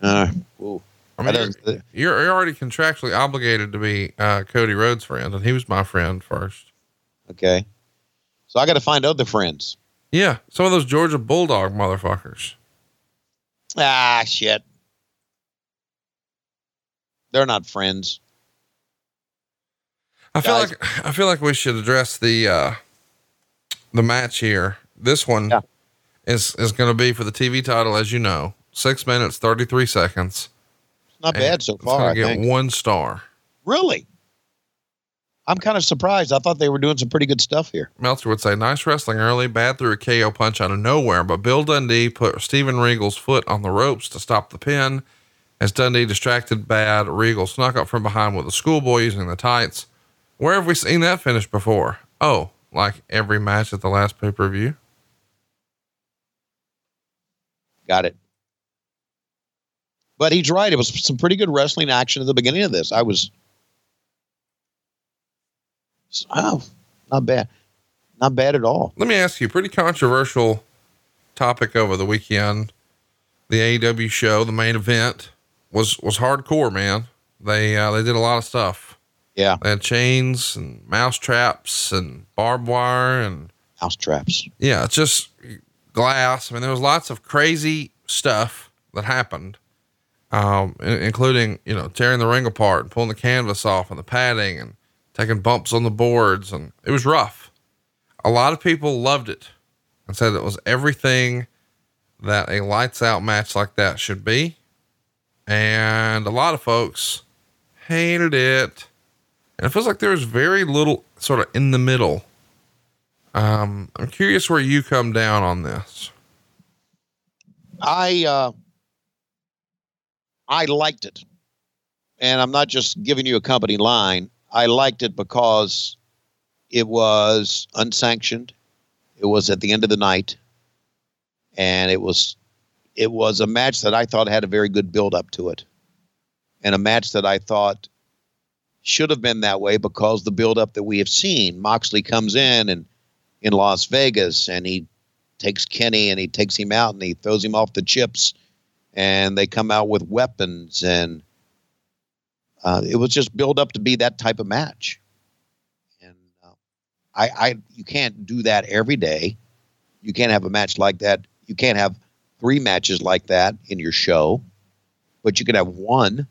Uh, ooh. I mean, you're you're already contractually obligated to be uh, Cody Rhodes' friend, and he was my friend first. okay. So I got to find other friends. Yeah, some of those Georgia Bulldog motherfuckers. Ah, shit. They're not friends. I feel like I feel like we should address the uh, the match here. This one Yeah. is is going to be for the TV title, as you know, six minutes thirty three seconds. Not bad so far. gonna I get think. one star. Really? I'm kind of surprised. I thought they were doing some pretty good stuff here. Meltzer would say, nice wrestling early, Badd through a KO punch out of nowhere. But Bill Dundee put Steven Regal's foot on the ropes to stop the pin. As Dundee distracted Badd, Regal snuck up from behind with a schoolboy using the tights. Where have we seen that finish before? Oh, like every match at the last pay per view? Got it. But he's right. It was some pretty good wrestling action at the beginning of this. I was, oh, not bad, not bad at all. Let me ask you, pretty controversial topic over the weekend. The AEW show, the main event, was was hardcore, man. They uh, they did a lot of stuff. Yeah, They had chains and mouse traps and barbed wire and house traps. yeah, it's just glass. I mean, there was lots of crazy stuff that happened, um, including you know tearing the ring apart and pulling the canvas off and the padding and taking bumps on the boards, and it was rough. A lot of people loved it and said it was everything that a lights out match like that should be, and a lot of folks hated it. And it feels like there's very little sort of in the middle. Um, I'm curious where you come down on this. I uh, I liked it, and I'm not just giving you a company line. I liked it because it was unsanctioned. It was at the end of the night, and it was it was a match that I thought had a very good build up to it, and a match that I thought should have been that way because the build up that we have seen. Moxley comes in and in Las Vegas, and he takes Kenny and he takes him out and he throws him off the chips, and they come out with weapons, and uh, it was just built up to be that type of match. And uh, I, I, you can't do that every day. You can't have a match like that. You can't have three matches like that in your show, but you can have one.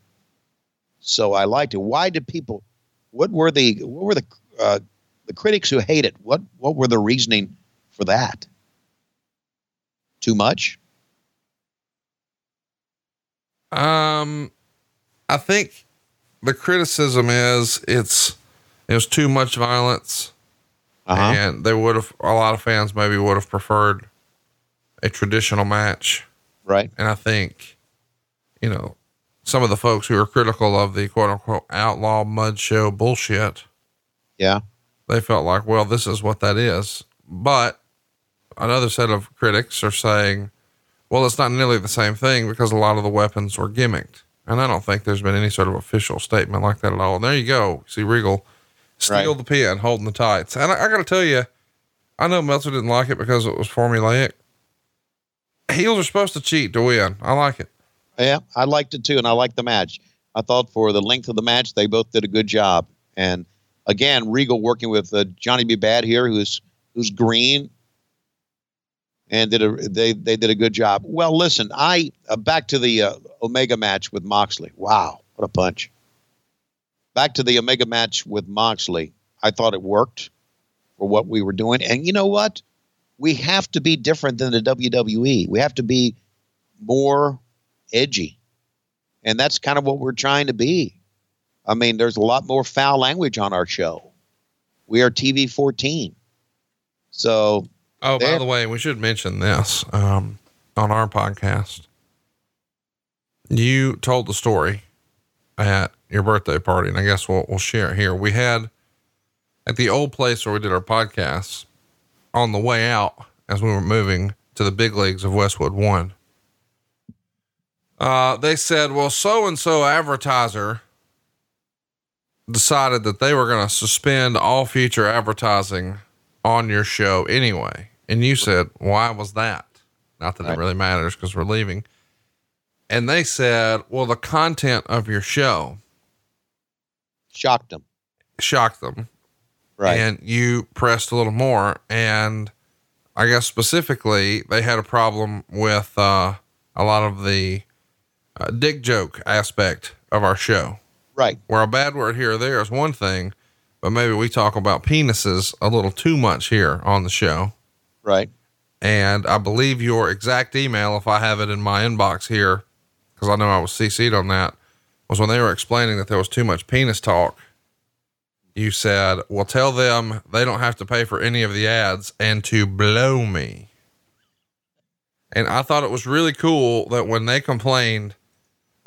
So I liked it. Why did people? What were the what were the uh, the critics who hate it? What what were the reasoning for that? Too much? Um, I think the criticism is it's it was too much violence, Uh-huh. and they would have a lot of fans maybe would have preferred a traditional match. Right. And I think, you know, some of the folks who are critical of the quote unquote outlaw mud show bullshit, Yeah. they felt like, well, this is what that is. But another set of critics are saying, well, it's not nearly the same thing because a lot of the weapons were gimmicked. And I don't think there's been any sort of official statement like that at all. And there you go. See Regal steal Right. the pin, holding the tights. And I, I got to tell you, I know Meltzer didn't like it because it was formulaic. Heels are supposed to cheat to win. I like it. Yeah, I liked it too, and I liked the match. I thought for the length of the match, they both did a good job. And again, Regal working with uh, Johnny B. Badd here, who's who's green, and did a they they did a good job. Well, listen, I uh, back to the uh, Omega match with Moxley. Wow, what a punch! Back to the Omega match with Moxley. I thought it worked for what we were doing, and you know what? We have to be different than the WWE. We have to be more edgy. And that's kind of what we're trying to be. I mean, there's a lot more foul language on our show. We are TV 14. So, Oh, by the way, we should mention this um, on our podcast. You told the story at your birthday party, and I guess we'll we'll share it here. We had at the old place where we did our podcasts on the way out as we were moving to the big leagues of Westwood One. Uh, they said, "Well, so and so advertiser decided that they were going to suspend all future advertising on your show anyway." And you said, "Why was that?" Not that it really matters because we're leaving. And they said, "Well, the content of your show shocked them. shocked them, Right. and you pressed a little more." And I guess specifically, they had a problem with uh, a lot of the uh, dick joke aspect of our show. right. where a bad word here or there is one thing, but maybe we talk about penises a little too much here on the show. Right. And I believe your exact email, if I have it in my inbox here, because I know I was CC'd on that, was when they were explaining that there was too much penis talk. You said, well, tell them they don't have to pay for any of the ads and to blow me. And I thought it was really cool that when they complained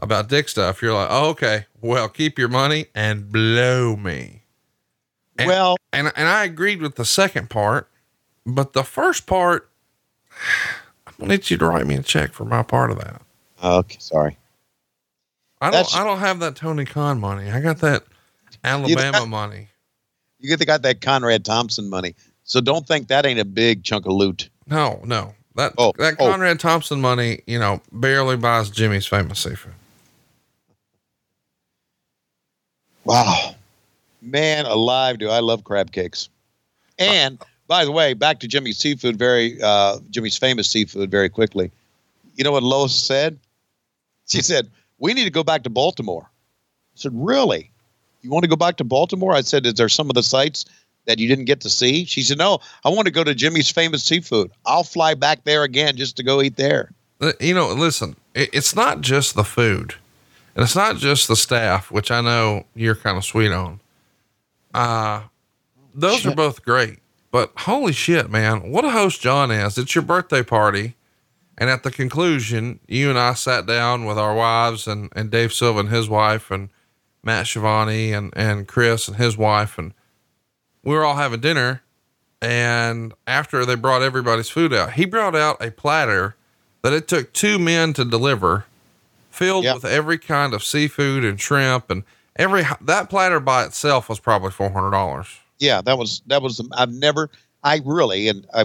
about dick stuff, you're like, oh, okay, well, keep your money and blow me. And- well, And and I agreed with the second part, but the first part, *sighs* I'm gonna need you to write me a check for my part of that. Okay, sorry. I don't That's- I don't have that Tony Khan money. I got that Alabama got- money. You get the got that Conrad Thompson money. So don't think that ain't a big chunk of loot. No, no. That Oh, that oh. Conrad Thompson money, you know, barely buys Jimmy's famous seafood. Wow. Man alive, do I love crab cakes. And by the way, back to Jimmy's seafood, very uh, Jimmy's famous seafood, very quickly. You know what Lois said? She said, We need to go back to Baltimore. I said, Really? You want to go back to Baltimore? I said, Is there some of the sites that you didn't get to see? She said, No, I want to go to Jimmy's famous seafood. I'll fly back there again just to go eat there. Uh, You know, listen, it's not just the food. And it's not just the staff, which I know you're kind of sweet on. Uh, those are both great, but holy shit, man, what a host John is. It's your birthday party. And at the conclusion, you and I sat down with our wives and, and Dave Silva and his wife and Matt Schiavone and, and Chris and his wife. And we were all having dinner. And after they brought everybody's food out, he brought out a platter that it took two men to deliver filled Yep. with every kind of seafood and shrimp and every, that platter by itself was probably $400. Yeah, that was that was. I've never. I really and I,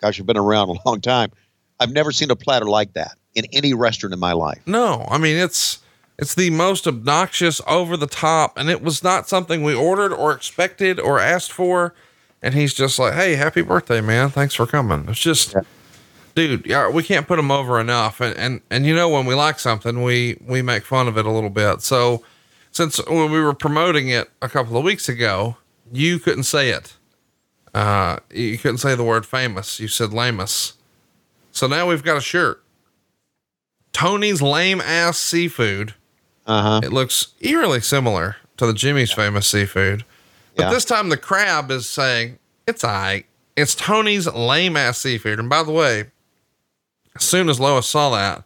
gosh, I've been around a long time. I've never seen a platter like that in any restaurant in my life. No, I mean it's it's the most obnoxious, over the top, and it was not something we ordered or expected or asked for. And he's just like, "Hey, happy birthday, man! Thanks for coming." It's just, dude, yeah, we can't put him over enough. And and and you know when we like something, we we make fun of it a little bit. So since when we were promoting it a couple of weeks ago, you couldn't say it. Uh, you couldn't say the word famous. You said lamus. So now we've got a shirt. Tony's lame ass seafood. Uh huh. It looks eerily similar to the Jimmy's famous seafood. But Yeah. this time the crab is saying, it's right. It's Tony's lame ass seafood. And by the way, as soon as Lois saw that,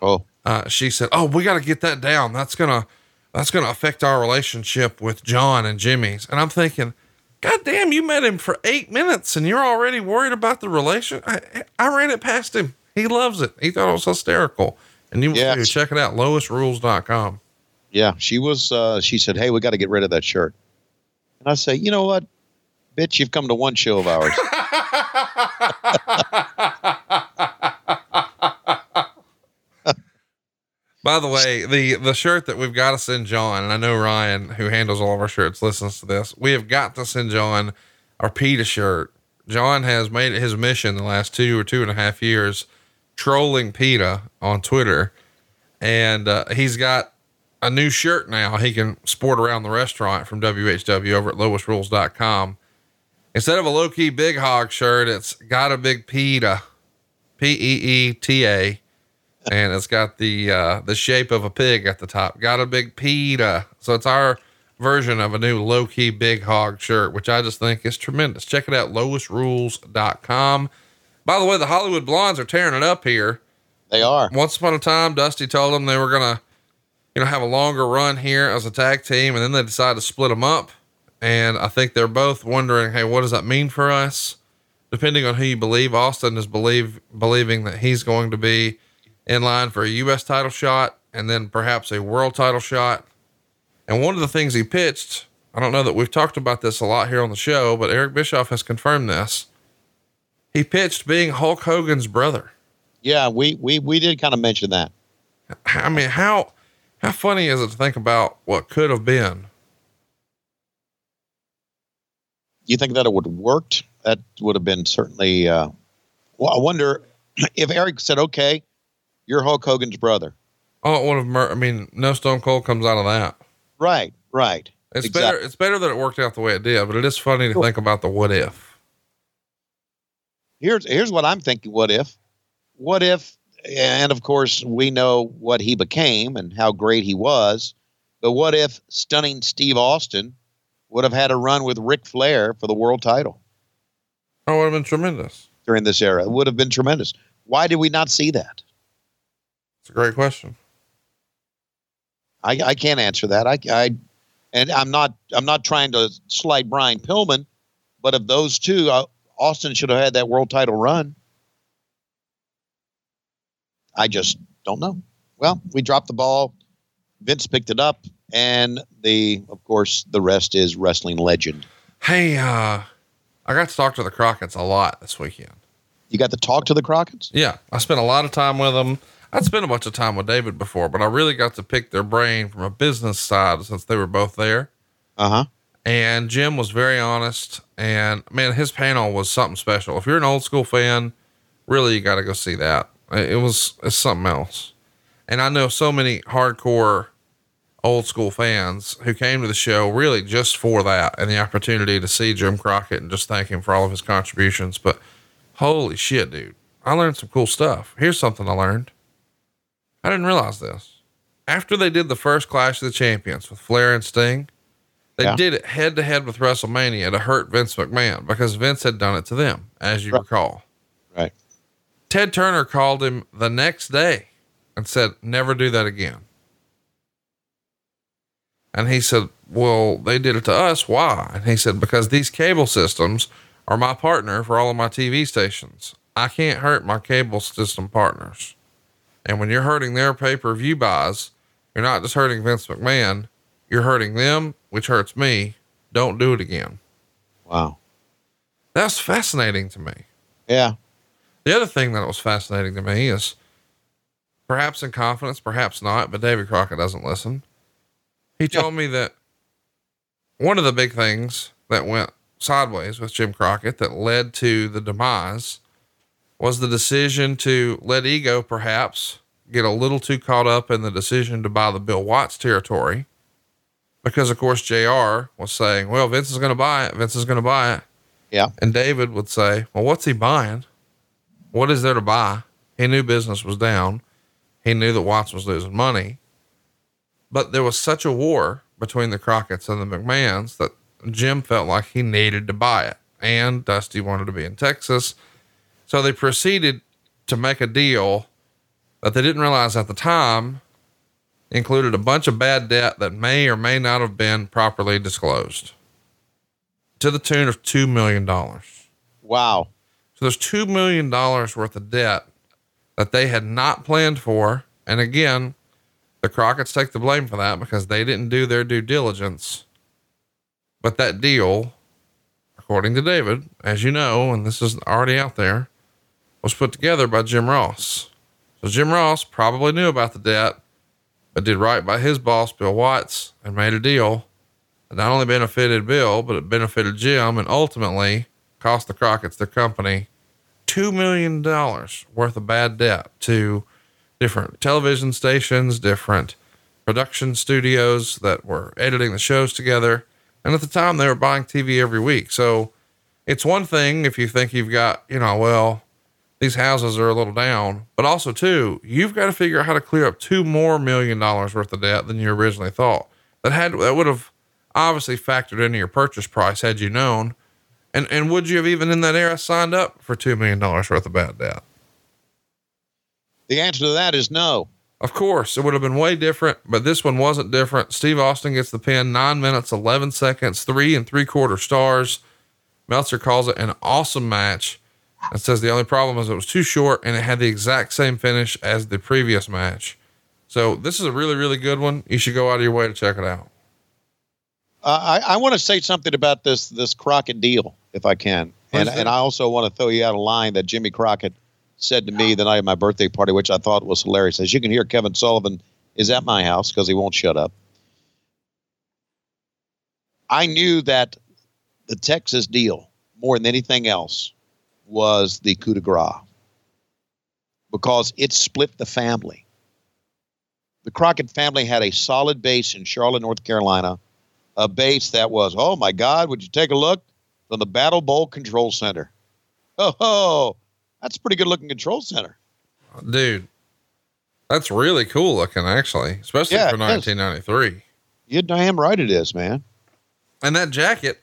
Oh, uh, she said, "Oh, we got to get that down. That's gonna, that's gonna affect our relationship with John and Jimmy's." And I'm thinking, God damn, you met him for eight minutes and you're already worried about the relation. I, I ran it past him. He loves it. He thought it was hysterical. And you Yeah. check it out, loisrules.com. yeah. She was. Uh, she said, "Hey, we got to get rid of that shirt." And I say, "You know what, bitch? You've come to one show of ours." *laughs* By the way, the the shirt that we've got to send John, and I know Ryan, who handles all of our shirts, listens to this. We have got to send John our PETA shirt. John has made it his mission the last two or two and a half years trolling PETA on Twitter, and uh, he's got a new shirt now he can sport around the restaurant from WHW over at loisrules.com. Instead of a low key big hog shirt, it's got a big PETA, P E E T A and it's got the uh, the shape of a pig at the top. Got a big PETA. So it's our version of a new low key big hog shirt, which I just think is tremendous. Check it out, loisrules.com. By the way, the Hollywood Blondes are tearing it up here. they are. Once upon a time, Dusty told them they were gonna, you know, have a longer run here as a tag team, and then they decided to split them up. And I think they're both wondering, hey, what does that mean for us? Depending on who you believe, Austin is believe believing that he's going to be in line for a U.S. title shot and then perhaps a world title shot. And one of the things he pitched, I don't know that we've talked about this a lot here on the show, but Eric Bischoff has confirmed this. He pitched being Hulk Hogan's brother. Yeah, we we we did kind of mention that. I mean, how how funny is it to think about what could have been? You think that it would have worked? That would have been certainly. Uh, well, I wonder *clears throat* if Eric said, "Okay, you're Hulk Hogan's brother." Oh, would have. Mur- I mean, no Stone Cold comes out of that. Right, right. It's Exactly. better. It's better that it worked out the way it did, but it is funny to think about the what if. Here's here's what I'm thinking. What if? What if? And of course, we know what he became and how great he was. But what if stunning Steve Austin would have had a run with Ric Flair for the world title Oh, it would have been tremendous. during this era? It would have been tremendous. Why did we not see that? Great question. I, I can't answer that. I, I and I'm not I'm not trying to slight Brian Pillman, but of those two, uh, Austin should have had that world title run. I just don't know. Well, we dropped the ball. Vince picked it up, and the of course the rest is wrestling legend. Hey, uh, I got to talk to the Crockett's a lot this weekend. You got to talk to the Crockett's. Yeah, I spent a lot of time with them. I'd spent a bunch of time with David before, but I really got to pick their brain from a business side since they were both there. Uh huh. And Jim was very honest. And man, his panel was something special. If you're an old school fan, really, you got to go see that. It it was it's something else. And I know so many hardcore old school fans who came to the show really just for that and the opportunity to see Jim Crockett and just thank him for all of his contributions. But holy shit, dude, I learned some cool stuff. Here's something I learned. I didn't realize this. after they did the first Clash of the Champions with Flair and Sting, they Yeah. did it head to head with WrestleMania to hurt Vince McMahon because Vince had done it to them, as you Right. recall. Right. Ted Turner called him the next day and said, never do that again. And he said, well, they did it to us. Why? And he said, because these cable systems are my partner for all of my TV stations. I can't hurt my cable system partners. And when you're hurting their pay per view buys, you're not just hurting Vince McMahon, you're hurting them, which hurts me. Don't do it again. Wow. That's fascinating to me. Yeah. The other thing that was fascinating to me is perhaps in confidence, perhaps not, but David Crockett doesn't listen. He told me that one of the big things that went sideways with Jim Crockett that led to the demise was the decision to let ego perhaps get a little too caught up in the decision to buy the Bill Watts territory. Because of course JR was saying, well, Vince is going to buy it. Vince is going to buy it. Yeah. And David would say, well, what's he buying? What is there to buy? He knew business was down. He knew that Watts was losing money. But there was such a war between the Crockett's and the McMahons that Jim felt like he needed to buy it. And Dusty wanted to be in Texas. So they proceeded to make a deal that they didn't realize at the time included a bunch of bad debt that may or may not have been properly disclosed to the tune of $2 million. Wow. So there's $2 million worth of debt that they had not planned for. And again, the Crockett's take the blame for that because they didn't do their due diligence. But that deal, according to David, as you know, and this is already out there, was put together by Jim Ross. So Jim Ross probably knew about the debt, but did right by his boss, Bill Watts, and made a deal that not only benefited Bill, but it benefited Jim and ultimately cost the Crockett's their company $2 million worth of bad debt to different television stations, different production studios that were editing the shows together. And at the time, they were buying TV every week. So it's one thing if you think you've got, you know, well, these houses are a little down, but also, too, you've got to figure out how to clear up two more million dollars worth of debt than you originally thought. That had, that would have obviously factored into your purchase price had you known. And, and would you have even in that era signed up for $2 million worth of bad debt? The answer to that is no. Of course, it would have been way different, but this one wasn't different. Steve Austin gets the pin, nine minutes, 11 seconds, three and three quarter stars. Meltzer calls it an awesome match and says the only problem is it was too short and it had the exact same finish as the previous match. So this is a really, really good one. You should go out of your way to check it out. Uh, I, I want to say something about this this Crockett deal, if I can, and do. and I also want to throw you out a line that Jimmy Crockett said to me the night of my birthday party, which I thought was hilarious. As you can hear, Kevin Sullivan is at my house because he won't shut up. I knew that the Texas deal, more than anything else, was the coup de grace because it split the family. The Crockett family had a solid base in Charlotte, North Carolina, a base that was, oh my God, would you take a look from the Battle Bowl Control Center? Oh, ho, that's a pretty good looking control center. Dude, that's really cool looking, actually, especially Yeah, for 1993. You're damn right it is, man. And that jacket,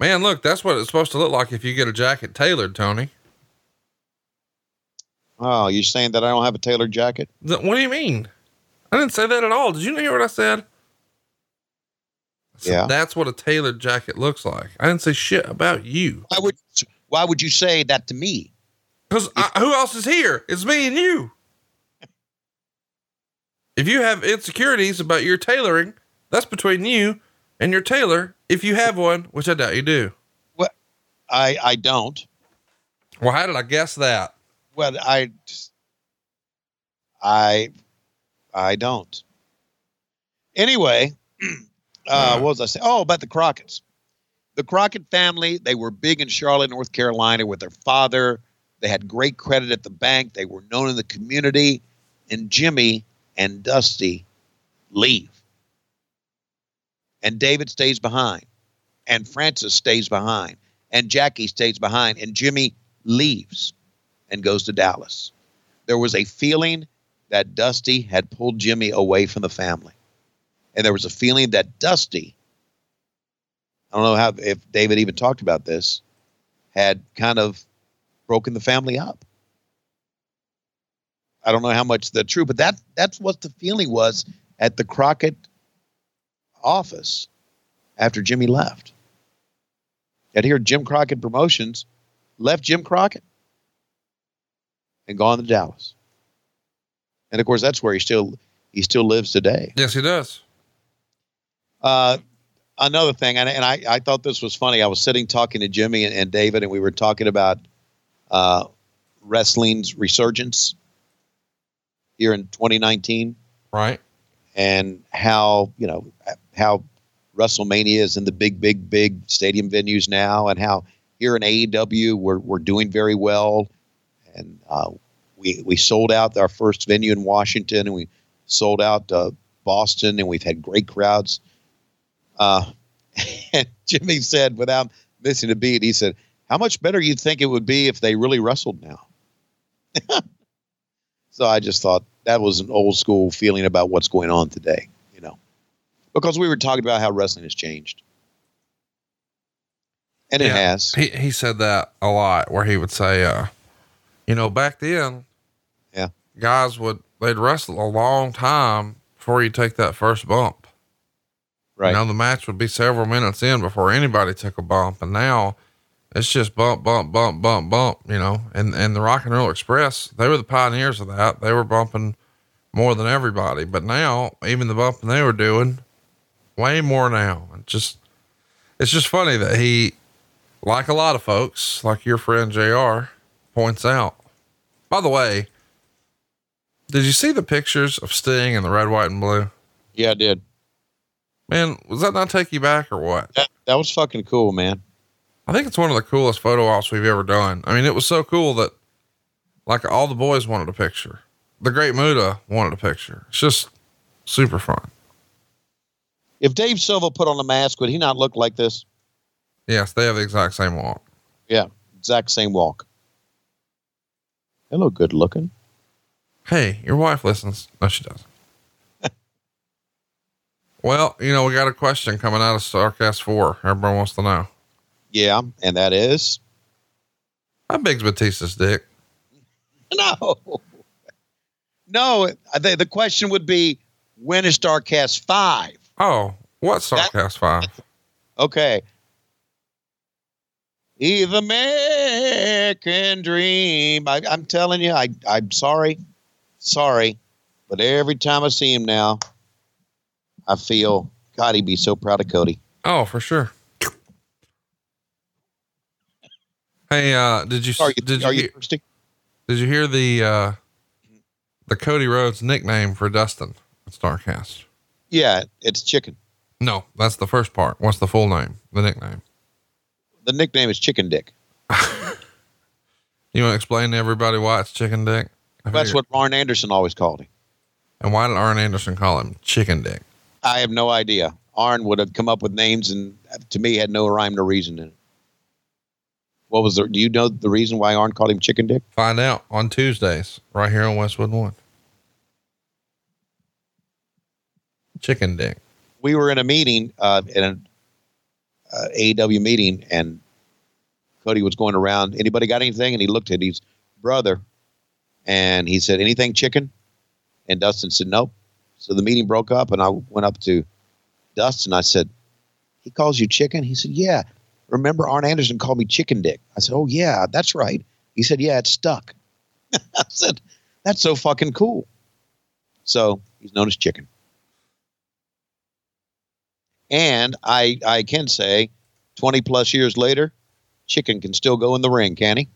man, look, that's what it's supposed to look like if you get a jacket tailored, Tony. Oh, you're saying that I don't have a tailored jacket? What do you mean? I didn't say that at all. Did you hear what I said? Said, Yeah. That's what a tailored jacket looks like. I didn't say shit about you. Why would why would you say that to me? Because who else is here? It's me and you. *laughs* If you have insecurities about your tailoring, that's between you and your tailor. If you have one, which I doubt you do. Well, I I don't. Well, how did I guess that? Well, I I I don't. Anyway, *clears throat* uh, what was I saying? Oh, about the Crockett's. The Crockett family, they were big in Charlotte, North Carolina with their father. They had great credit at the bank. They were known in the community. And Jimmy and Dusty leave. And David stays behind. And Frances stays behind. And Jackie stays behind. And Jimmy leaves and goes to Dallas. There was a feeling that Dusty had pulled Jimmy away from the family. And there was a feeling that Dusty, I don't know how if David even talked about this, had kind of broken the family up. I don't know how much that's true, but that that's what the feeling was at the Crockett office after Jimmy left. And here, Jim Crockett Promotions left Jim Crockett and gone to Dallas. And of course, that's where he still he still lives today. Yes, he does. Uh, another thing, and, and I, I thought this was funny. I was sitting talking to Jimmy and, and David, and we were talking about uh, wrestling's resurgence here in 2019 Right. and how you know how WrestleMania is in the big, big, big stadium venues now, and how here in AEW we're we're doing very well, and uh, we we sold out our first venue in Washington, and we sold out uh, Boston, and we've had great crowds. Uh, *laughs* and Jimmy said, without missing a beat, he said, "How much better you think it would be if they really wrestled now?" *laughs* so I just thought that was an old school feeling about what's going on today, because we were talking about how wrestling has changed. And it has. He he said that a lot where he would say, uh, you know, back then, Yeah. guys would they'd wrestle a long time before you take that first bump. Right. You know, the match would be several minutes in before anybody took a bump, and now it's just bump, bump, bump, bump, bump. You know, and and the Rock and Roll Express, they were the pioneers of that. They were bumping more than everybody, but now even the bumping they were doing, way more now. And just it's just funny that he, like a lot of folks, like your friend Jr. points out. By the way, did you see the pictures of Sting in the red, white, and blue? yeah, I did. Man, was that not take you back or what? That, that was fucking cool, man. I think it's one of the coolest photo ops we've ever done. I mean, it was so cool that like all the boys wanted a picture. The great Muta wanted a picture. It's just super fun. If Dave Silva put on a mask, would he not look like this? Yes, they have the exact same walk. Yeah, exact same walk. They look good looking. Hey, your wife listens. No, she doesn't. *laughs* well, you know, we got a question coming out of Starcast 4. Everyone wants to know. Yeah, and that is How big's Batista's dick? *laughs* no, no. Think the question would be when is Starcast five? Oh, what Starcast 5? Okay. He the American dream. I, I'm telling you, I, I'm sorry, sorry, but every time I see him now, I feel God. He'd be so proud of Cody. Oh, for sure. Hey, uh, did you, Are you, did are you, you hear- thirsty? did you hear the, uh, the Cody Rhodes nickname for Dustin at Starcast? Yeah, it's chicken. No, that's the first part. What's the full name? The nickname. The nickname is Chicken Dick. *laughs* You want to explain to everybody why it's chicken dick? I That's figured- what Arn Anderson always called him. And why did Arn Anderson call him chicken dick? I have no idea. Arn would have come up with names, and to me, had no rhyme or reason in it. What was the? Do you know the reason why Arn called him Chicken Dick? Find out on Tuesdays right here on Westwood One. Chicken dick. we were in a meeting uh, in an uh, AEW meeting, and Cody was going around. Anybody got anything? And he looked at his brother, and he said, "Anything chicken?" And Dustin said, "Nope." So the meeting broke up, and I went up to Dustin. I said, "He calls you chicken?" He said, "Yeah." Remember, Arn Anderson called me Chicken Dick. I said, "Oh yeah, that's right." He said, "Yeah, it's stuck." *laughs* I said, "That's so fucking cool." So he's known as Chicken. And I I can say, twenty plus years later, chicken can still go in the ring, can he?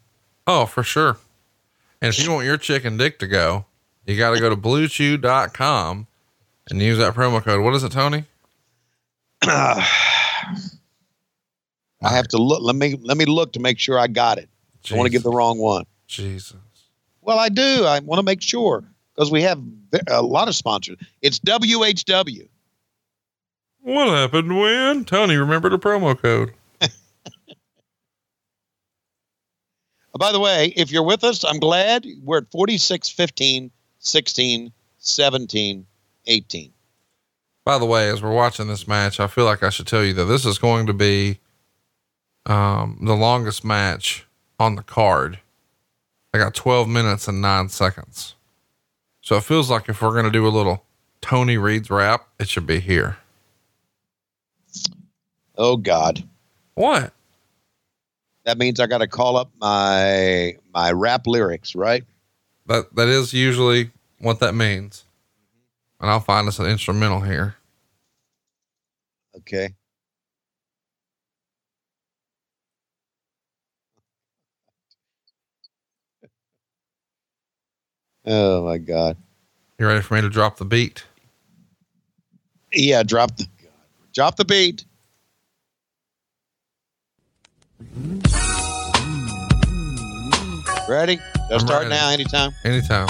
Oh, for sure. And if you want your chicken dick to go, you got to go to bluechew.com and use that promo code. What is it, Tony? *sighs* I have to look. Let me let me look to make sure I got it. I don't want to give the wrong one. Jesus. Well, I do. I want to make sure because we have a lot of sponsors. It's WHW. What happened when? Tony, remember the promo code. *laughs* By the way, if you're with us, I'm glad we're at 4615 16, 17, 18. By the way, as we're watching this match, I feel like I should tell you that this is going to be um, the longest match on the card. I got 12 minutes and nine seconds. So it feels like if we're going to do a little Tony Reed's rap, it should be here. Oh God. What? That means I got to call up my my rap lyrics, right? That that is usually what that means. And I'll find us an instrumental here. Okay. *laughs* Oh my God. You ready for me to drop the beat? Yeah, drop the drop the beat. Ready? I'm start ready. now. Anytime. Anytime.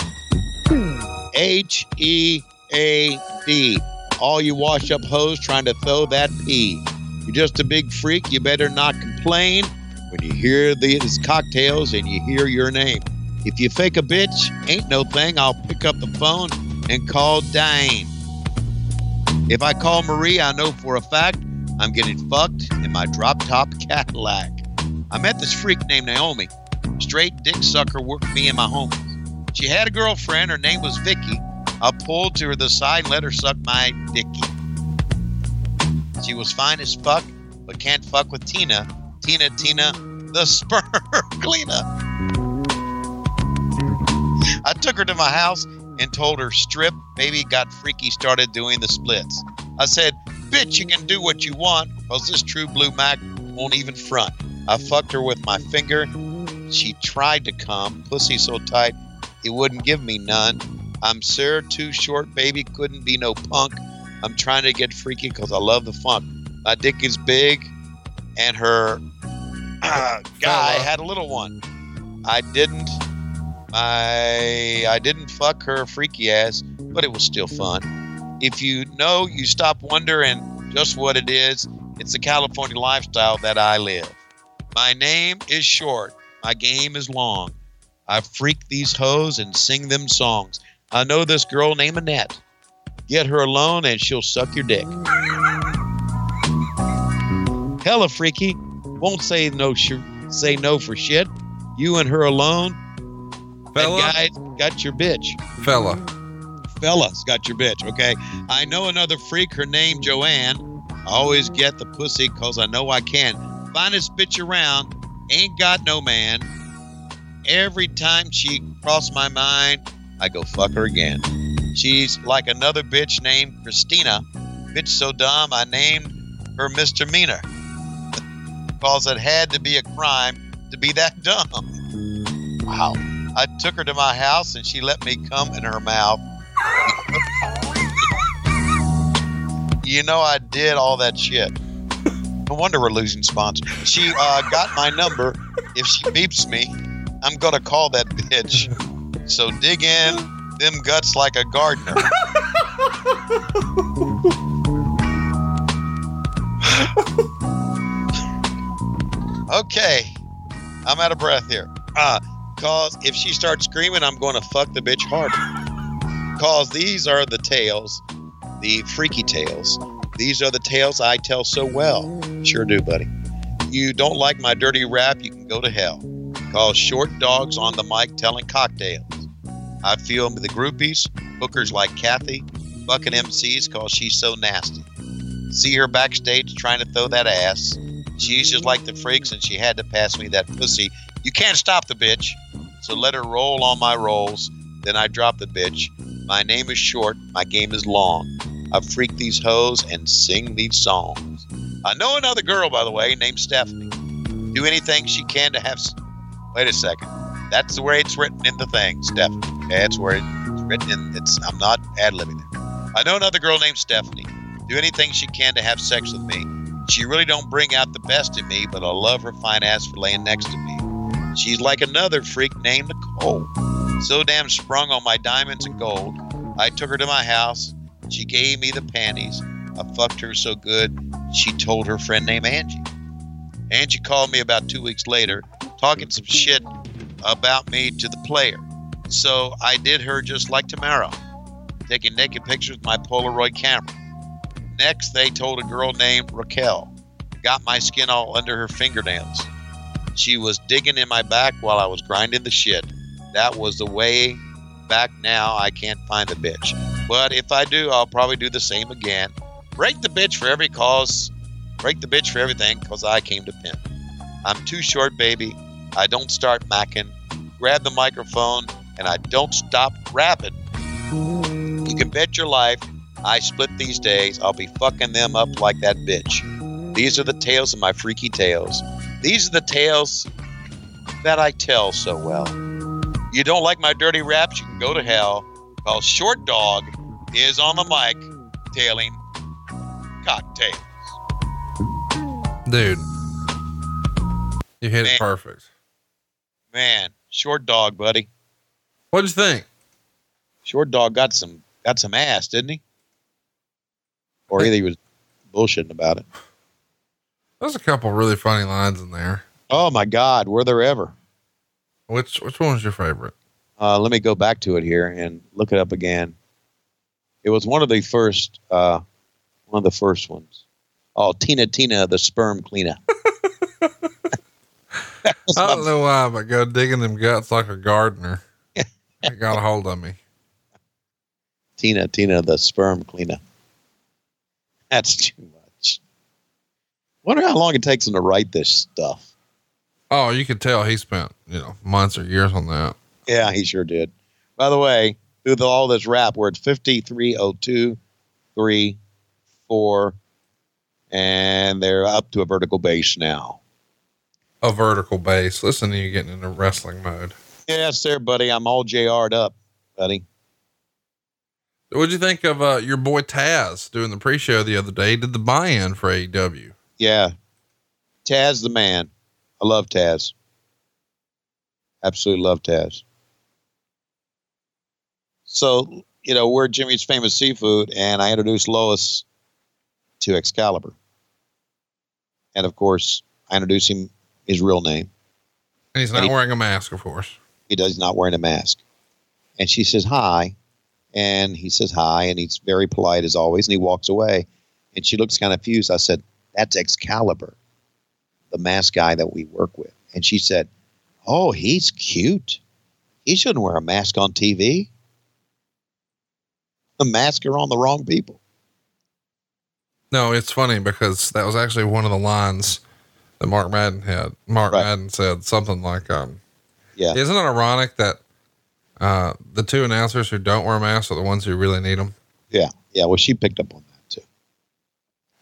H E A D. All you wash up hoes trying to throw that pee. You're just a big freak. You better not complain when you hear these cocktails and you hear your name. If you fake a bitch, ain't no thing. I'll pick up the phone and call Dane. If I call Marie, I know for a fact I'm getting fucked in my drop top Cadillac. I met this freak named Naomi. Straight dick sucker worked me and my homies. She had a girlfriend. Her name was Vicky. I pulled to her the side and let her suck my dicky. She was fine as fuck, but can't fuck with Tina. Tina, Tina, the *laughs* sperm cleaner. I took her to my house and told her strip. Baby got freaky, started doing the splits. I said, bitch, you can do what you want, cause this true blue Mac won't even front. I fucked her with my finger. She tried to come, pussy so tight, it wouldn't give me none. I'm sir, too short, baby, couldn't be no punk. I'm trying to get freaky because I love the funk. My dick is big, and her *clears throat* uh, guy had a little one. I didn't. I I didn't fuck her freaky ass, but it was still fun. If you know, you stop wondering just what it is. It's the California lifestyle that I live. My name is short. My game is long. I freak these hoes and sing them songs. I know this girl named Annette. Get her alone and she'll suck your dick. Hella freaky. Won't say no. Sh- say no for shit. You and her alone. Fella? That guy's got your bitch. Fella. Fella's got your bitch. Okay. I know another freak. Her name Joanne. I always get the pussy cause I know I can. Finest bitch around. Ain't got no man. Every time she cross my mind, I go fuck her again. She's like another bitch named Christina. Bitch so dumb I named her misdemeanor. Cause it had to be a crime to be that *laughs* dumb. Wow. I took her to my house and she let me come in her mouth. you know I did all that shit. No wonder we're losing sponsors. She uh, got my number. If she beeps me, I'm gonna call that bitch. So dig in them guts like a gardener. okay, I'm out of breath here. Uh, cause if she starts screaming, I'm going to fuck the bitch harder. Cause these are the tales, the freaky tales. These are the tales I tell so well. Sure do, buddy. You don't like my dirty rap, you can go to hell. Cause short dogs on the mic telling cocktails. I feel the groupies, hookers like Kathy, fucking MCs cause she's so nasty. See her backstage trying to throw that ass. She's just like the freaks and she had to pass me that pussy. You can't stop the bitch. So let her roll on my rolls. Then I drop the bitch. My name is short, my game is long. I freak these hoes and sing these songs. I know another girl, by the way, named Stephanie. Do anything she can to have. Wait a second. That's the way it's written in the thing, Stephanie. That's where it's written in. It's. I'm not ad libbing there. I know another girl named Stephanie. Do anything she can to have sex with me. She really don't bring out the best in me, but I love her fine ass for laying next to me. She's like another freak named Nicole. So damn sprung on my diamonds and gold. I took her to my house. She gave me the panties. I fucked her so good, she told her friend named Angie. Angie called me about two weeks later, talking some shit about me to the player. So I did her just like Tamara, taking naked pictures with my Polaroid camera. Next, they told a girl named Raquel, got my skin all under her fingernails. She was digging in my back while I was grinding the shit. That was the way back now. I can't find the bitch. But if I do, I'll probably do the same again. Break the bitch for every cause. Break the bitch for everything because I came to pimp. I'm too short, baby. I don't start macking. Grab the microphone and I don't stop rapping. You can bet your life I split these days. I'll be fucking them up like that bitch. These are the tales of my freaky tales. These are the tales that I tell so well. You don't like my dirty raps? You can go to hell. While Short Dog is on the mic tailing cocktails. Dude, you hit Man. it perfect. Man, Short Dog, buddy. What'd you think? Short Dog got some got some ass, didn't he? Or either he was bullshitting about it. There's a couple really funny lines in there. Oh my God, were there ever? Which which one was your favorite? Uh, let me go back to it here and look it up again. It was one of the first, uh, one of the first ones. Oh, Tina Tina, the sperm cleaner. *laughs* I don't know why, but go digging them guts like a gardener. *laughs* it got a hold of me. Tina Tina, the sperm cleaner. That's too much. Wonder how long it takes him to write this stuff. Oh, you can tell he spent, you know, months or years on that. Yeah, he sure did. By the way, through the, all this rap, where it's 5302, 3, 4, and they're up to a vertical base now. A vertical base. Listen to you getting into wrestling mode. Yes, there, buddy. I'm all JR'd up, buddy. What'd you think of uh, your boy Taz doing the pre-show the other day? He did the buy-in for AEW. Yeah. Taz the man. I love Taz. Absolutely love Taz. So, you know, we're Jimmy's Famous Seafood, and I introduced Lois to Excalibur. And of course, I introduced him his real name. And he's not And he- wearing a mask, of course. He does not wearing a mask. And she says, Hi. And he says, Hi. And he's very polite as always. And he walks away. And she looks kind of confused. I said, That's Excalibur, the mask guy that we work with. And she said, Oh, he's cute. He shouldn't wear a mask on TV. The mask are on the wrong people. No, it's funny because that was actually one of the lines that Mark Madden had. Mark Right. Madden said something like, um, Yeah. isn't it ironic that, uh, the two announcers who don't wear masks are the ones who really need them? Yeah. Yeah. Well, she picked up on that too.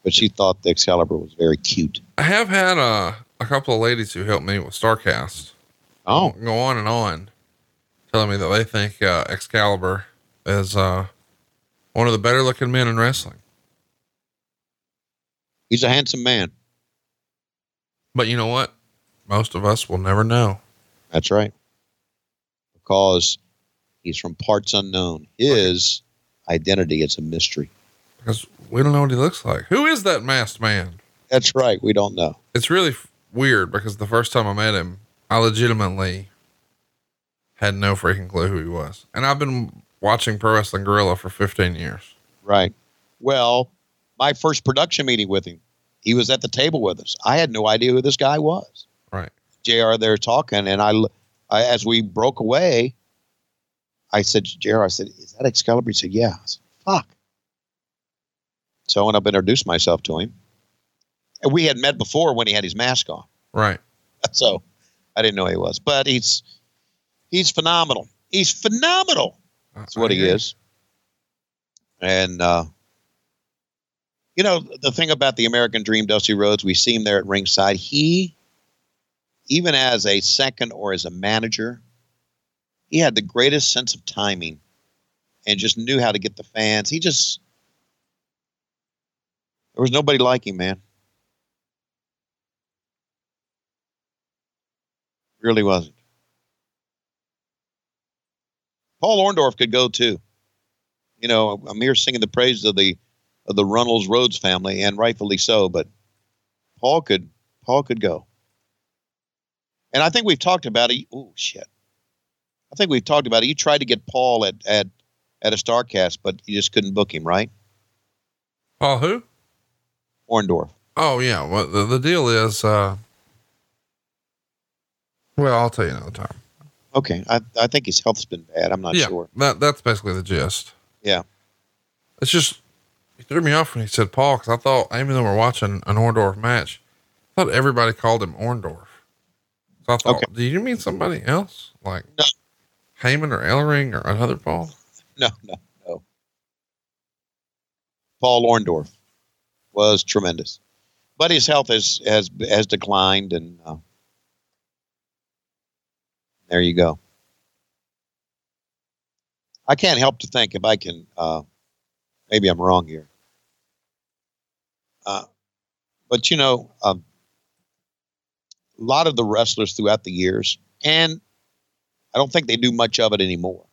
But she thought the Excalibur was very cute. I have had, uh, a couple of ladies who helped me with Starcast Oh, go on and on telling me that they think, uh, Excalibur is, uh, one of the better looking men in wrestling. he's a handsome man. But you know what? Most of us will never know. That's right. Because he's from parts unknown. His identity is a mystery. because we don't know what he looks like. Who is that masked man? That's right. We don't know. It's really f- weird because the first time I met him, I legitimately had no freaking clue who he was. And I've been watching Pro Wrestling Guerrilla for 15 years. Right. Well, my first production meeting with him, he was at the table with us. I had no idea who this guy was. Right. JR there talking, and I, I as we broke away, I said, to JR, I said, is that Excalibur? He said, yeah. I said, fuck. So I went up and introduced myself to him. And we had met before when he had his mask on. Right. *laughs* So I didn't know who he was, but he's he's phenomenal. He's phenomenal. That's what he is. And uh, you know the thing about the American Dream, Dusty Rhodes, we see him there at ringside. He, even as a second or as a manager, he had the greatest sense of timing, and just knew how to get the fans. He just there was nobody like him, man. Really wasn't. Paul Orndorff could go too. You know, Amir singing the praises of the of the Runnels Rhodes family, and rightfully so. But Paul could Paul could go. And I think we've talked about it. Oh shit! I think we've talked about it. You tried to get Paul at at at a Starcast, but you just couldn't book him, right? Paul who? Orndorff. Oh yeah. Well, the, the deal is, uh, well, I'll tell you another time. Okay, I I think his health's been bad. I'm not yeah, sure. that that's basically the gist. Yeah. It's just he threw me off when he said Paul because I thought even though we're watching an Orndorff match, I thought everybody called him Orndorff. So I thought, Okay. do you mean somebody else like No. Heyman or Ellering or another Paul? No, no, no. Paul Orndorff was tremendous, but his health has has has declined, and uh, there you go. I can't help to think if I can. Uh, maybe I'm wrong here, uh, but you know, um, a lot of the wrestlers throughout the years, and I don't think they do much of it anymore.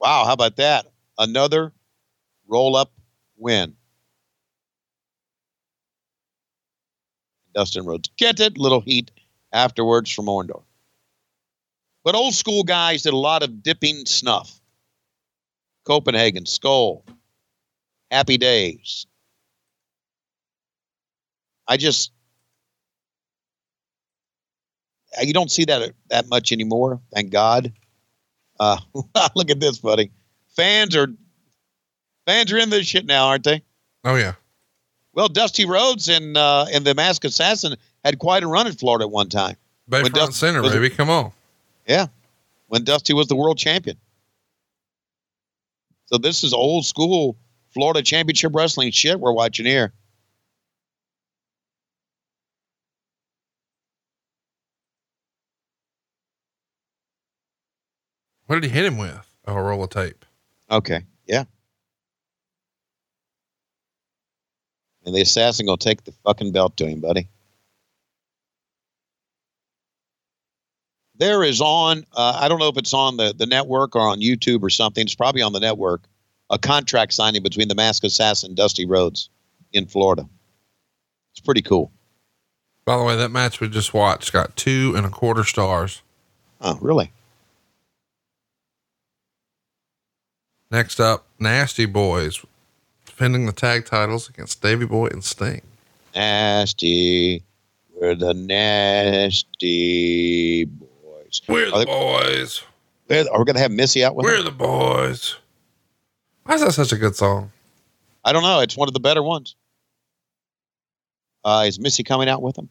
Wow, how about that? Another roll up win. Dustin Rhodes. Get it? Little heat afterwards from Orndorff. But old school guys did a lot of dipping snuff. Copenhagen, Skoal, Happy Days. I just, you don't see that that much anymore. Thank God. Uh, *laughs* look at this, buddy. Fans are fans are in this shit now, aren't they? Oh yeah. Well, Dusty Rhodes and uh, and the Mask Assassin had quite a run in Florida at one time. Bayfront Dustin Center, was- baby. Come on. Yeah, when Dusty was the world champion. So this is old school Florida Championship Wrestling shit we're watching here. What did he hit him with? Oh, a roll of tape. Okay, yeah. And the assassin gonna take the fucking belt to him, buddy. There is on. Uh, I don't know if it's on the the network or on YouTube or something. It's probably on the network. A contract signing between the Mask Assassin Dusty Rhodes in Florida. It's pretty cool. By the way, that match we just watched got two and a quarter stars. Oh, really? Next up, Nasty Boys defending the tag titles against Davy Boy and Sting. Nasty. We're the nasty boys. We're the they- boys. Are we gonna have Missy out with? We're them? the boys. Why is that such a good song? I don't know. It's one of the better ones. Uh, is Missy coming out with them?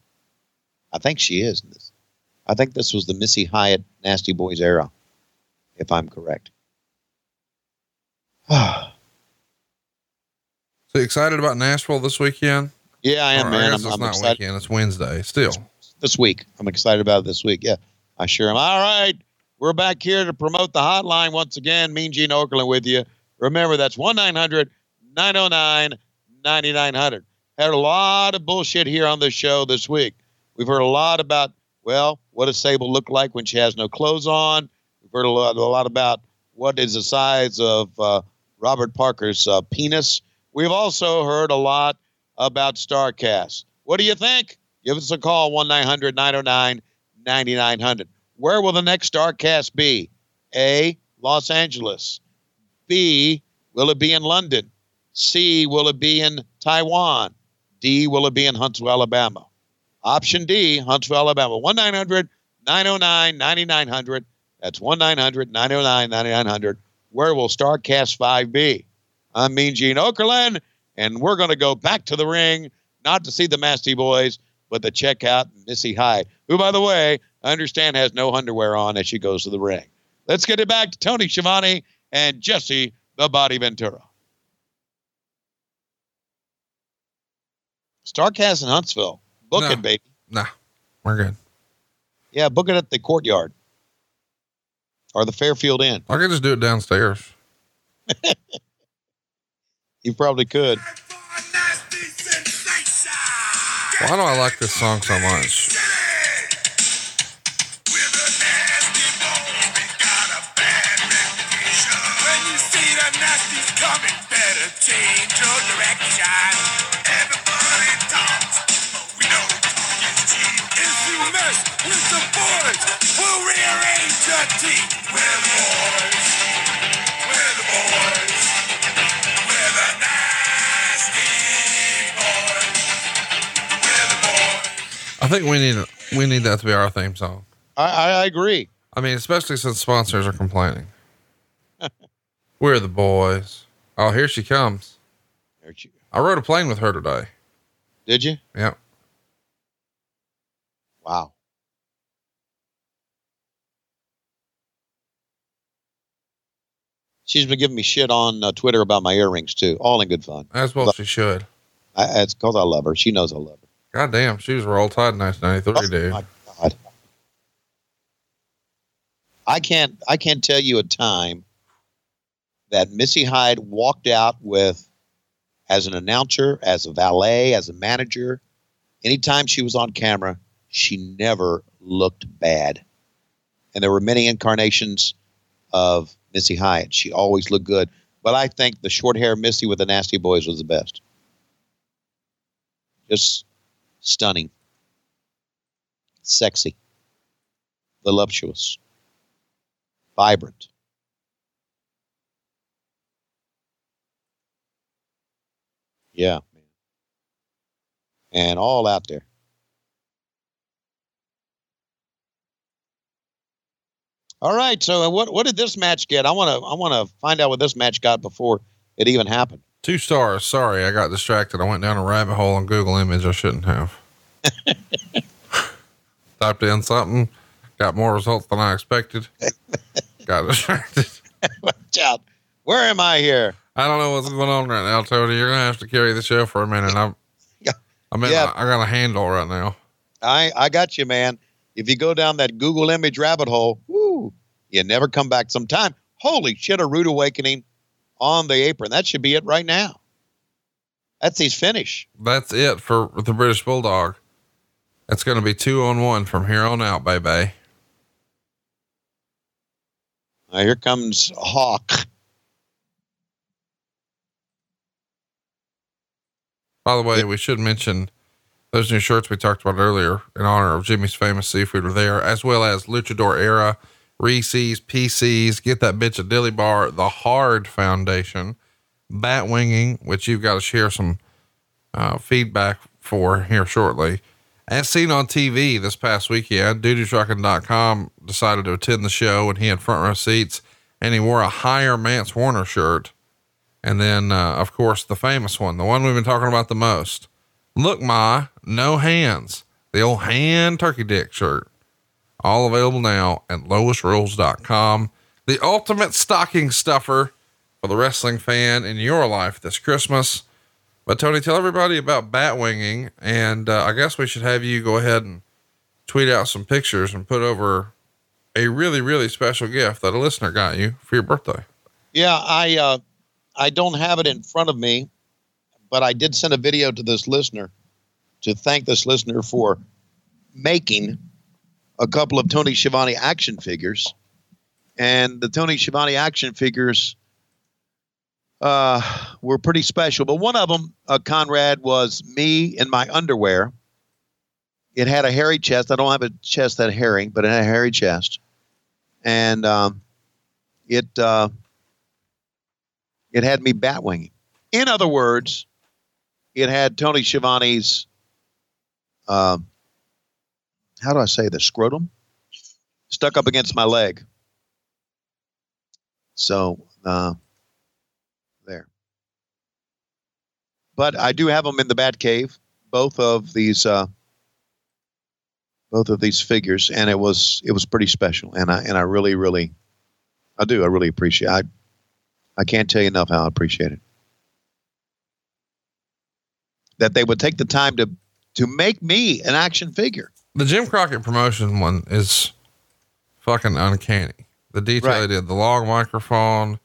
I think she is. in This. I think this was the Missy Hyatt Nasty Boys era, if I'm correct. *sighs* So you excited about Nashville this weekend? Yeah, I am, Or man. guess I'm, it's I'm not excited weekend. It's Wednesday. Still, this week. I'm excited about it this week. Yeah, I sure am. All right. We're back here to promote the hotline once again. Mean Gene Okerlund with you. Remember, that's 1 900 909 9900. Had a lot of bullshit here on the show this week. We've heard a lot about, well, what does Sable look like when she has no clothes on? We've heard a lot, a lot about what is the size of uh, Robert Parker's uh, penis. We've also heard a lot about StarCast. What do you think? Give us a call, 1 900 909 9900. Where will the next StarCast be? A. Los Angeles. B. Will it be in London? C. Will it be in Taiwan? D. Will it be in Huntsville, Alabama? Option D. Huntsville, Alabama. 1 900 909 9900. That's 1 900 909 9900. Where will StarCast 5 be? I'm Mean Gene Okerlund, and we're going to go back to the ring, not to see the Nasty Boys, but to check out Missy Hyatt, who, by the way, I understand has no underwear on as she goes to the ring. Let's get it back to Tony Schiavone and Jesse the Body Ventura. Starcast in Huntsville. Book No. it, baby. nah, we're good. Yeah, book it at the courtyard or the Fairfield Inn. I could just do it downstairs. *laughs* You probably could. Why do I like this song so much? I think we need we need that to be our theme song. I, I, I agree. I mean, especially since sponsors are complaining. *laughs* We're the boys. Oh, here she comes. There you- I rode a plane with her today. Did you? Yeah. Wow. She's been giving me shit on uh, Twitter about my earrings too, all in good fun. As well she should. I, it's because I love her. She knows I love her. God damn, she was roll tide in 1993, dude. Oh, my God. I can't. I can't tell you a time that Missy Hyatt walked out with, as an announcer, as a valet, as a manager. Anytime she was on camera, she never looked bad, and there were many incarnations of Missy Hyatt. She always looked good, but I think the short hair Missy with the Nasty Boys was the best. Just stunning, sexy, voluptuous, vibrant. Yeah. And all out there. All right, so uh, what what did this match get? I want to I want to find out what this match got before it even happened. Two stars. Sorry, I got distracted. I went down a rabbit hole on Google Image I shouldn't have. *laughs* Typed in something, got more results than I expected. *laughs* got distracted. *laughs* Watch out. Where am I here? I don't know what's going on right now, Tony. You're gonna have to carry the show for a minute. I'm, Yeah. I mean, Yeah. I, I got a handle right now. I I got you, man. If you go down that Google image rabbit hole, woo, you never come back sometime. Holy shit, a rude awakening on the apron. That should be it right now. That's his finish. That's it for the British Bulldog. It's gonna be two on one from here on out, baby. Now, here comes Hawk. By the way, we should mention those new shirts we talked about earlier in honor of Jimmy's famous seafood are there, as well as Luchador Era, Reese's, PCs, Get That Bitch a Dilly Bar, The Hard Foundation, Bat Winging, which you've got to share some uh, feedback for here shortly. As seen on TV this past weekend, DudeTrucking.com decided to attend the show and he had front row seats and he wore a higher Mance Warner shirt. And then, uh, of course, the famous one, the one we've been talking about the most. Look, Ma, no hands. The old hand turkey dick shirt. All available now at lowestrules.com. The ultimate stocking stuffer for the wrestling fan in your life this Christmas. But Tony, tell everybody about bat winging. And uh, I guess we should have you go ahead and tweet out some pictures and put over a really, really special gift that a listener got you for your birthday. Yeah, I uh, I don't have it in front of me, but I did send a video to this listener to thank this listener for making a couple of Tony Schiavone action figures, and the Tony Schiavone action figures uh, were pretty special. But one of them, uh, Conrad, was me in my underwear. It had a hairy chest. I don't have a chest that hairy, but it had a hairy chest, and um, it. Uh, it had me batwinging. In other words, it had Tony Schiavone's, um, how do I say this, scrotum stuck up against my leg. So, uh, there. But I do have them in the Bat Cave, both of these, uh, both of these figures, and it was it was pretty special, and I and I really really, I do I really appreciate. I I can't tell you enough how I appreciate it. That they would take the time to to make me an action figure. The Jim Crockett promotion one is fucking uncanny. The detail Right. he did, the long microphone,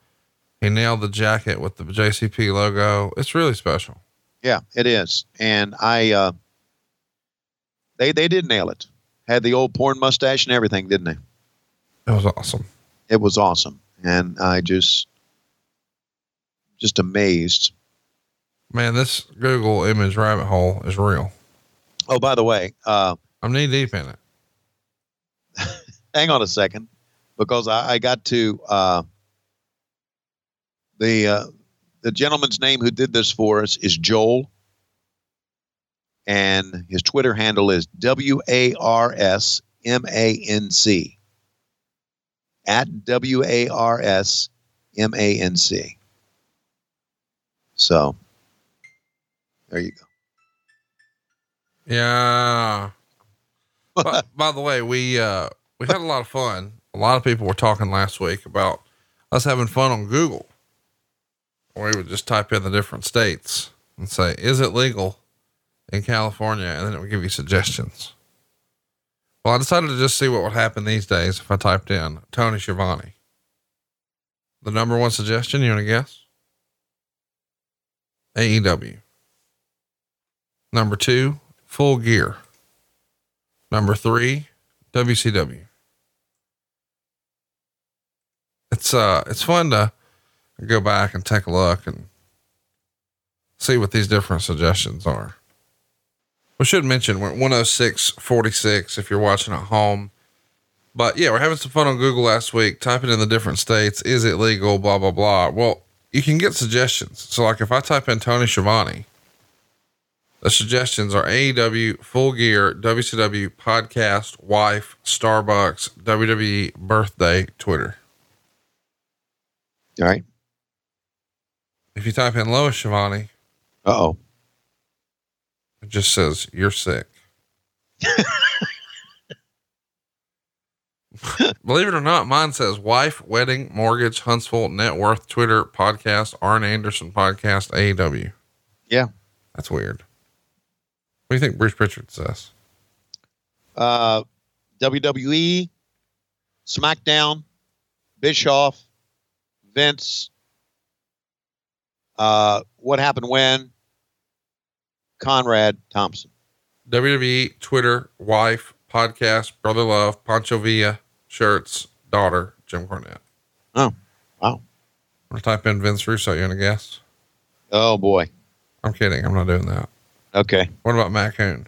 he nailed the jacket with the JCP logo. It's really special. Yeah, it is. And I uh they they did nail it. Had the old porn mustache and everything, didn't they? It was awesome. It was awesome. And I just just amazed. Man, this Google image rabbit hole is real. Oh, by the way, uh I'm knee deep in it. *laughs* hang on a second because I, I got to uh, the uh, the gentleman's name who did this for us is Joel, and his Twitter handle is W A R S M A N C at W A R S M A N C. So there you go. Yeah. by, *laughs* by the way, we, uh, we had a lot of fun. A lot of people were talking last week about us having fun on Google. Where we would just type in the different states and say, is it legal in California? And then it would give you suggestions. Well, I decided to just see what would happen these days if I typed in Tony Schiavone. The number one suggestion, you want to guess? AEW. Number two, Full Gear. Number three, WCW. It's uh, it's fun to go back and take a look and see what these different suggestions are. We should mention we're 10646 if you're watching at home. But yeah, we're having some fun on Google last week, typing in the different states. Is it legal? Blah, blah, blah. Well, you can get suggestions. So, like if I type in Tony Schiavone, the suggestions are AEW, Full Gear, WCW, Podcast, Wife, Starbucks, WWE, Birthday, Twitter. All right. If you type in Lois Schiavone, Uh oh. it just says you're sick. *laughs* Believe it or not, mine says wife, wedding, mortgage, Huntsville, net worth, Twitter, podcast, Arn Anderson podcast, AEW. Yeah. That's weird. What do you think Bruce Pritchard says? Uh, WWE, SmackDown, Bischoff, Vince. Uh, what happened when? Conrad Thompson. WWE, Twitter, wife, podcast, brother love, Pancho Villa, shirts, daughter, Jim Cornette. Oh, wow. I'm gonna type in Vince Russo. You want to guess? Oh boy. I'm kidding. I'm not doing that. Okay. What about Matt Coon?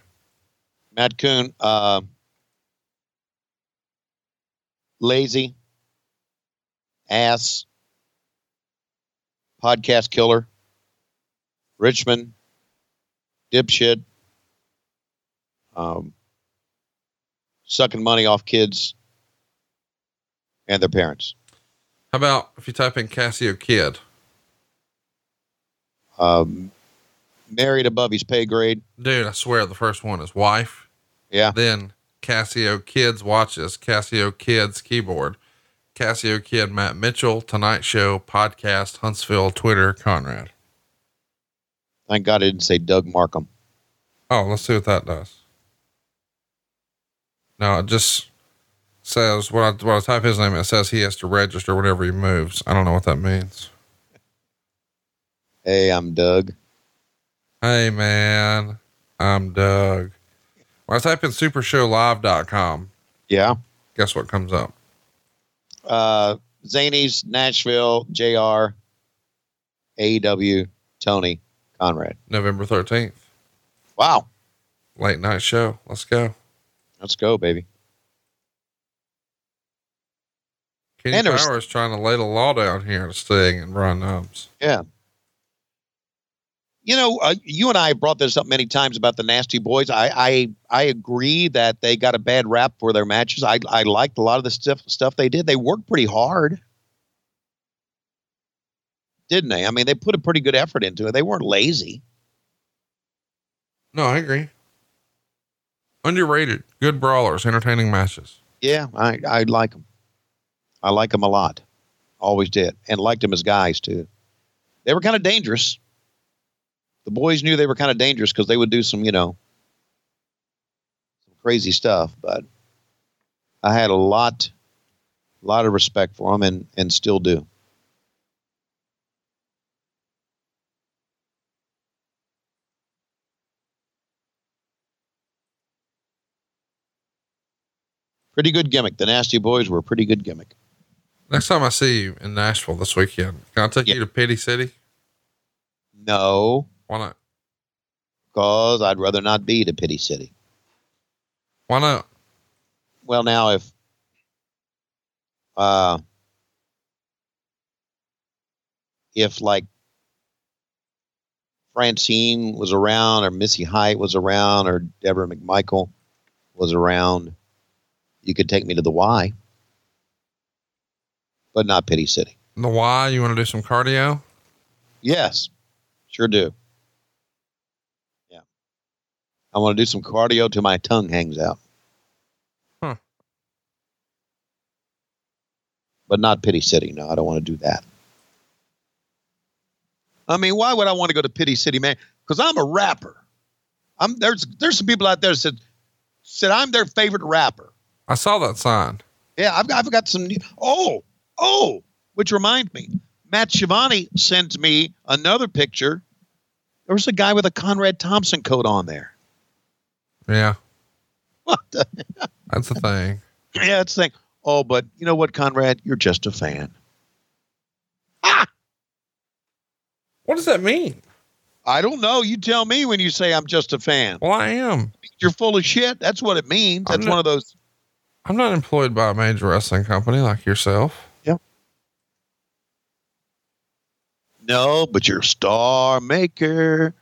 Matt Coon, uh, lazy, ass, podcast killer, Richmond, dipshit, um, sucking money off kids and their parents. How about if you type in Casio Kid? Um, married above his pay grade. Dude, I swear the first one is wife. Yeah. Then Casio Kids watches, Casio Kids keyboard, Casio Kid Matt Mitchell, Tonight Show, podcast, Huntsville, Twitter, Conrad. Thank God I didn't say Doug Markham. Oh, let's see what that does. No, it just says when I, when I type his name, it says he has to register whenever he moves. I don't know what that means. Hey, I'm Doug. Hey, man, I'm Doug. When I type in supershowlive.com, Yeah. guess what comes up? uh, Zanies, Nashville, JR, AEW, Tony, Conrad. November 13th, Wow. late night show. Let's go. Let's go, baby. Kenny And there was- Powers trying to lay the law down here to Sting and Brian Knobbs. Yeah. You know, uh, you and I brought this up many times about the Nasty Boys. I, I I agree that they got a bad rap for their matches. I I liked a lot of the stuff stuff they did. They worked pretty hard, didn't they? I mean, they put a pretty good effort into it. They weren't lazy. No, I agree. Underrated, good brawlers, entertaining matches. Yeah, I I like them. I like them a lot. Always did, and liked them as guys too. They were kind of dangerous. The boys knew they were kind of dangerous because they would do some, you know, some crazy stuff. But I had a lot, a lot of respect for them, and and still do. Pretty good gimmick. The Nasty Boys were a pretty good gimmick. Next time I see you in Nashville this weekend, can I take Yeah. you to Pity City? No, Why not? because I'd rather not be to Pity City. Why not? Well, now if uh, if like Francine was around, or Missy Hyatt was around, or Deborah McMichael was around, you could take me to the Y, but not Pity City. The why you want to do some cardio? Yes, sure do. Yeah. I want to do some cardio till my tongue hangs out. Huh. But not Pity City. No, I don't want to do that. I mean, why would I want to go to Pity City, man? Because I'm a rapper. I'm there's there's some people out there that said said I'm their favorite rapper. I saw that sign. Yeah, I've, got, I've got some. New, oh, oh, which remind me, Matt Shivani sends me another picture. There was a guy with a Conrad Thompson coat on there. Yeah. What the? *laughs* That's the thing. Yeah, it's saying, oh, but you know what, Conrad? You're just a fan. Ah, What does that mean? I don't know. You tell me when you say I'm just a fan. Well, I am. You're full of shit. That's what it means. That's not- one of those. I'm not employed by a major wrestling company like yourself. No, but you're a star maker.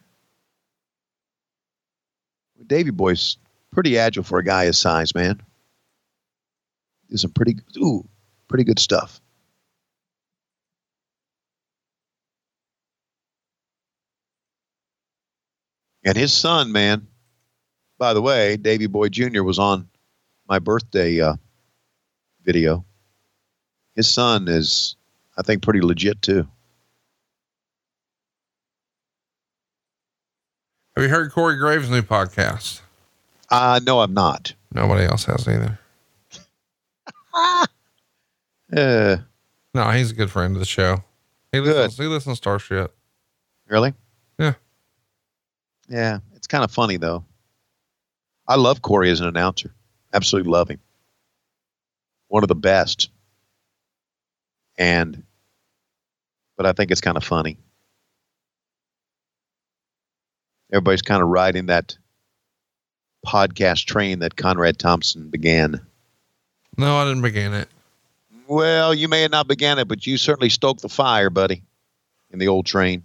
Davy Boy's pretty agile for a guy his size, man. Do some pretty ooh, pretty good stuff. And his son, man. By the way, Davy Boy Jr. was on my birthday uh, video. His son is, I think, pretty legit too. Have you heard Corey Graves' new podcast? Uh, no, I'm not. Nobody else has either. *laughs* Uh, No, he's a good friend of the show. He Good. listens, he listens to our shit. really? Yeah. Yeah, it's kind of funny though. I love Corey as an announcer. Absolutely love him. One of the best. And, but I think it's kind of funny. Everybody's kind of riding that podcast train that Conrad Thompson began. No, I didn't begin it. Well, you may have not began it, but you certainly stoked the fire, buddy, in the old train.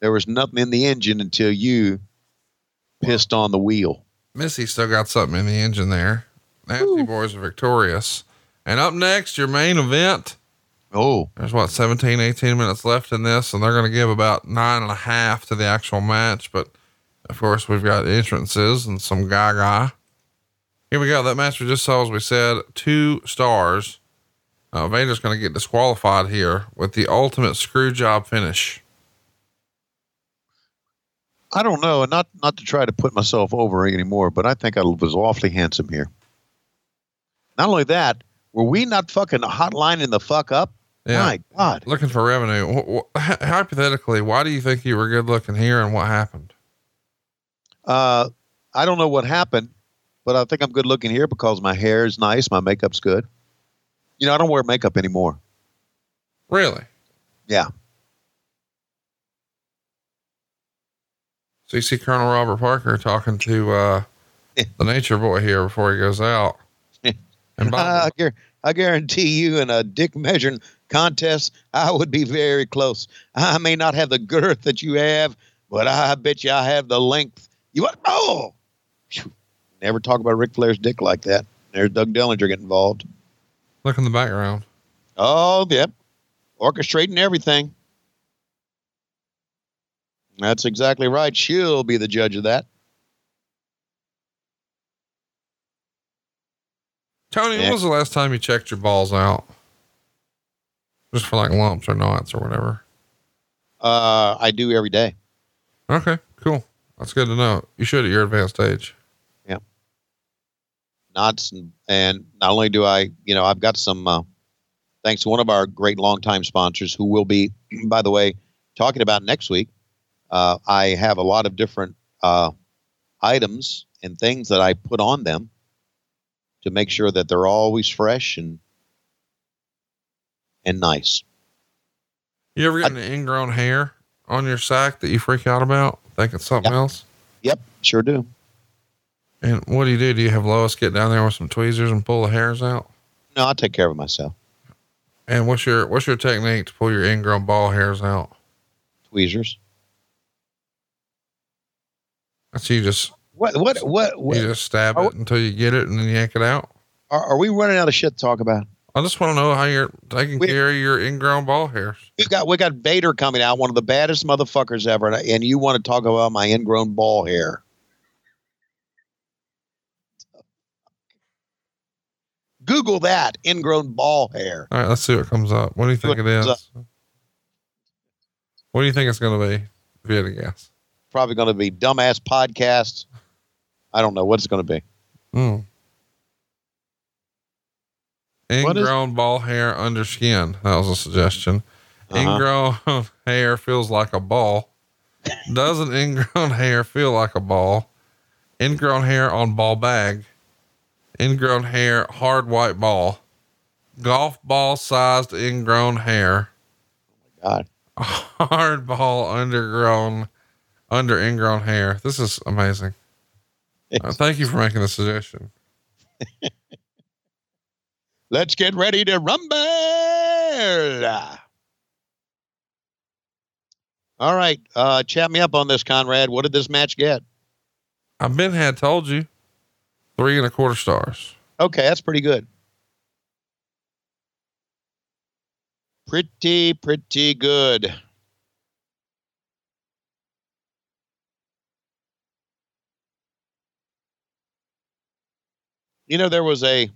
There was nothing in the engine until you pissed on the wheel. Missy still got something in the engine there. Nasty boys are victorious. And up next, your main event. Oh, There's what, 17, 18 minutes left in this, and they're going to give about nine and a half to the actual match. But of course, we've got entrances and some gaga. Here we go. That match we just saw, as we said, two stars. Uh, Vader's going to get disqualified here with the ultimate screw job finish. I don't know, and not not to try to put myself over anymore, but I think I was awfully handsome here. Not only that, were we not fucking hotlining the fuck up? Yeah. My God. Looking for revenue. Wh- wh- hypothetically, why do you think you were good looking here and what happened? Uh, I don't know what happened, but I think I'm good looking here because my hair is nice, my makeup's good. You know, I don't wear makeup anymore. Really? Yeah. So you see Colonel Robert Parker talking to uh, *laughs* the nature boy here before he goes out. *laughs* And by, guar- I guarantee you, in a dick measuring contest, I would be very close. I may not have the girth that you have, but I bet you I have the length. You what? Oh, Phew. never talk about Ric Flair's dick like that. There's Doug Dillinger getting involved. look in the background. Oh, yep, orchestrating everything. That's exactly right. She'll be the judge of that. Tony, when was the last time you checked your balls out? Just for like lumps or knots or whatever. Uh, I do every day. Okay, cool. That's good to know. You should at your advanced age. Yeah. Knots and, and not only do I, you know, I've got some uh, thanks to one of our great longtime sponsors who will be, *clears throat* by the way, talking about next week. Uh, I have a lot of different uh, items and things that I put on them to make sure that they're always fresh and and nice. You ever get any ingrown hair on your sack that you freak out about? Think it's something Yep. else? Yep, sure do. And what do you do? Do you have Lois get down there with some tweezers and pull the hairs out? No, I'll take care of it myself. And what's your what's your technique to pull your ingrown ball hairs out? Tweezers. That's you just What? What? What? what you just stab it until you get it and then yank it out. are, are we running out of shit to talk about? I just want to know how you're taking We- care of your ingrown ball hairs. We've got we got Vader coming out, one of the baddest motherfuckers ever, and, and you want to talk about my ingrown ball hair? Google that ingrown ball hair. All right, let's see what comes up. What do you think it comes? What do you think it's going to be? If you had to guess. Probably going to be dumbass podcast. I don't know what it's going to be. Hmm. What is- Ingrown ball hair under skin. That was a suggestion. Uh-huh. Ingrown *laughs* hair feels like a ball. Doesn't ingrown *laughs* hair feel like a ball? Ingrown hair on ball bag. Ingrown hair hard white ball. Golf ball sized ingrown hair. God, *laughs* Hard ball undergrown under ingrown hair. This is amazing. Uh, thank you for making the suggestion. *laughs* let's get ready to rumble. All right, uh, chat me up on this, Conrad. What did this match get? I've been had told you three and a quarter stars. Okay, that's pretty good. Pretty, pretty good. You know, there was a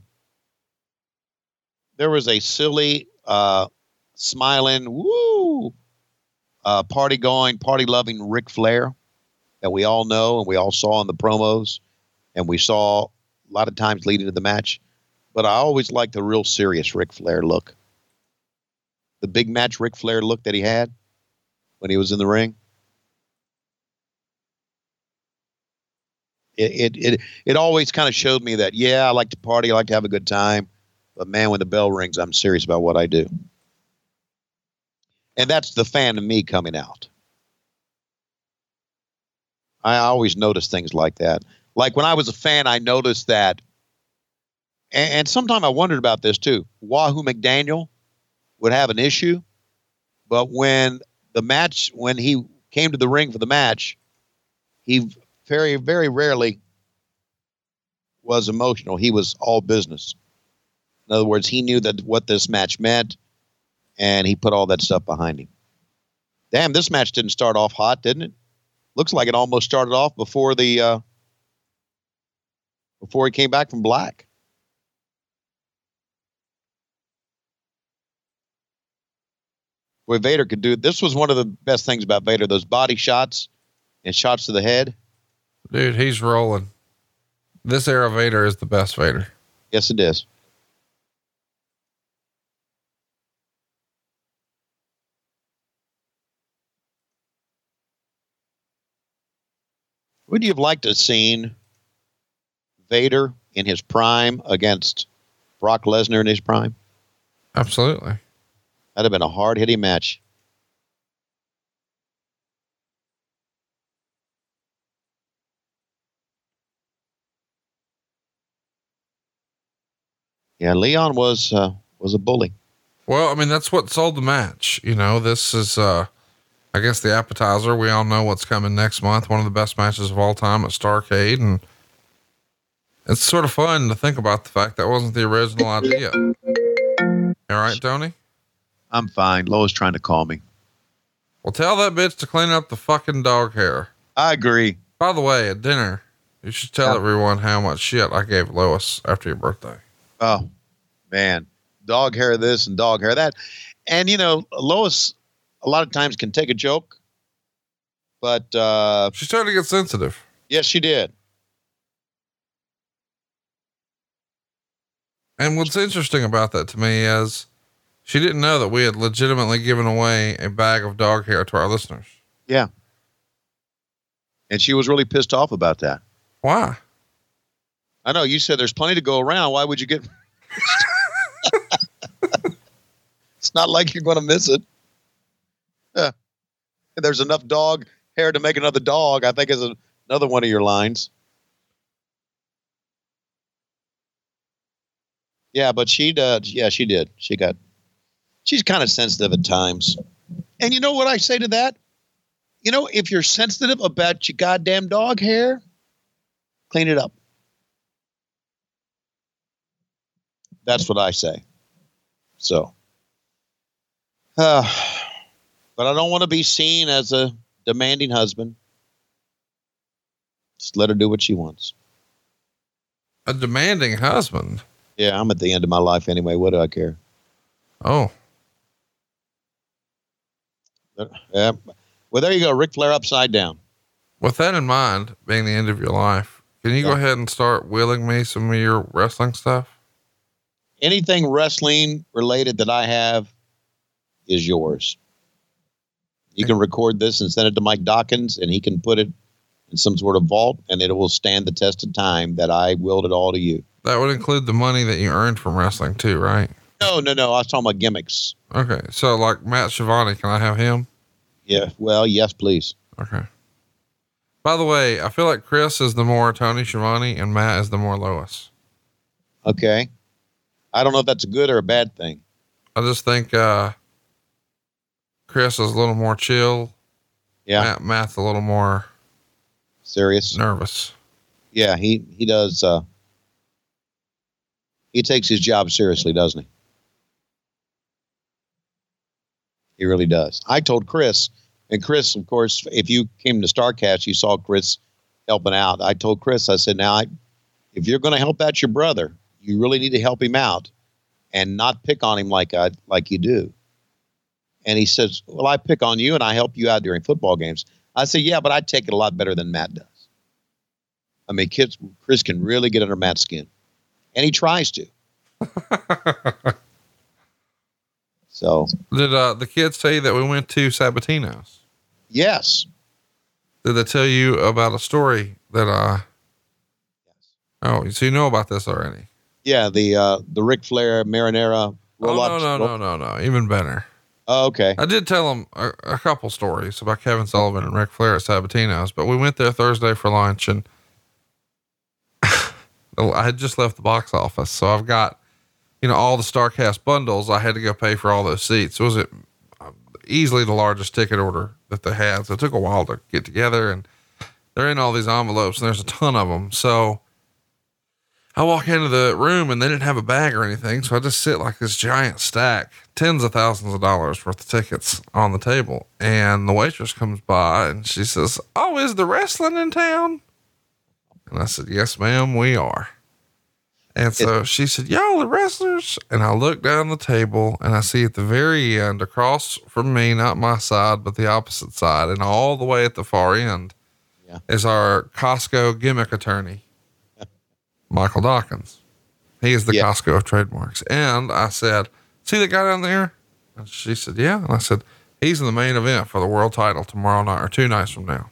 there was a silly uh smiling woo uh party going, party loving Ric Flair that we all know and we all saw in the promos and we saw a lot of times leading to the match. But I always liked the real serious Ric Flair look. The big match Ric Flair look that he had when he was in the ring. It it it, it always kind of showed me that yeah, I like to party, I like to have a good time, but man, when the bell rings, I'm serious about what I do. And that's the fan of me coming out. I always notice things like that. Like when I was a fan, I noticed that, and, and sometimes I wondered about this too. Wahoo McDaniel would have an issue, but when the match, when he came to the ring for the match, he very, very rarely was emotional. He was all business. In other words, he knew that what this match meant, and he put all that stuff behind him. Damn, this match didn't start off hot, didn't it? Looks like it almost started off before the uh, before he came back from black. Boy, Vader could do this was one of the best things about Vader, those body shots and shots to the head. Dude, he's rolling. This era Vader is the best Vader. Yes, it is. Would you have liked to have seen Vader in his prime against Brock Lesnar in his prime? Absolutely. That'd have been a hard hitting match. Yeah, Leon was uh, was a bully. Well, I mean, that's what sold the match. You know, this is, uh, I guess the appetizer. We all know what's coming next month. One of the best matches of all time at Starcade. And it's sort of fun to think about the fact that wasn't the original idea. All right, Tony? I'm fine. Lois trying to call me. Well, tell that bitch to clean up the fucking dog hair. I agree. By the way, at dinner, you should tell everyone how much shit I gave Lois after your birthday. Oh man, dog hair this and dog hair that, and you know Lois a lot of times can take a joke, but uh, She started to get sensitive. yes, she did. And what's interesting about that to me is she didn't know that we had legitimately given away a bag of dog hair to our listeners. Yeah, and she was really pissed off about that. Why? I know you said there's plenty to go around. Why would you get? *laughs* it's not like you're going to miss it. Yeah. There's enough dog hair to make another dog. I think is a, another one of your lines. Yeah, but she did. Yeah, she did. She got she's kind of sensitive at times. And you know what I say to that? You know, if you're sensitive about your goddamn dog hair, clean it up. That's what I say. So, uh, but I don't want to be seen as a demanding husband. Just let her do what she wants. A demanding husband. Yeah, I'm at the end of my life anyway. What do I care? Oh, Yeah. Well, there you go. Ric Flair upside down. with that in mind, being the end of your life, can you go ahead and start wheeling me some of your wrestling stuff? Anything wrestling related that I have is yours. You can record this and send it to Mike Dawkins, and he can put it in some sort of vault, and it will stand the test of time that I willed it all to you. That would include the money that you earned from wrestling too, right? No, no, no. I was talking about gimmicks. Okay. So like Matt Schiavone, can I have him? Yeah. Well, yes, please. Okay. By the way, I feel like Chris is the more Tony Schiavone and Matt is the more Lois. Okay. I don't know if that's a good or a bad thing. I just think uh Chris is a little more chill. Yeah. Matt, Matt's a little more Serious. nervous. Yeah. He he does. uh He takes his job seriously, doesn't he? He really does. I told Chris, and Chris, of course, if you came to Starrcast, you saw Chris helping out. I told Chris, I said, now, I, if you're going to help out your brother, you really need to help him out, and not pick on him like I like you do. And he says, "Well, I pick on you, and I help you out during football games." I say, "Yeah, but I take it a lot better than Matt does." I mean, kids, Chris can really get under Matt's skin, and he tries to. *laughs* So, Did uh the kids say that we went to Sabatino's? yes, Did they tell you about a story that I? uh Oh, so you know about this already? Yeah, the uh, the Ric Flair marinara roll oh, up. no, no, no, no, no. Even better. Oh, okay. I did tell them a, a couple stories about Kevin Sullivan and Ric Flair at Sabatino's, but we went there Thursday for lunch and *laughs* I had just left the box office. So I've got, you know, all the Starrcast bundles. I had to go pay for all those seats. It was it easily the largest ticket order that they had. So it took a while to get together and they're in all these envelopes and there's a ton of them. So I walk into the room and they didn't have a bag or anything. So I just sit like this giant stack, tens of thousands of dollars worth of tickets on the table. And the waitress comes by and she says, Oh, is the wrestling in town? And I said, Yes, ma'am, we are. And so she said, Y'all the wrestlers? And I look down the table and I see at the very end, across from me, not my side, but the opposite side, and all the way at the far end Yeah. is our Costco gimmick attorney, Michael Dawkins. He is the. Costco of trademarks. And I said, See the guy down there? And she said, Yeah. And I said, He's in the main event for the world title tomorrow night or two nights from now.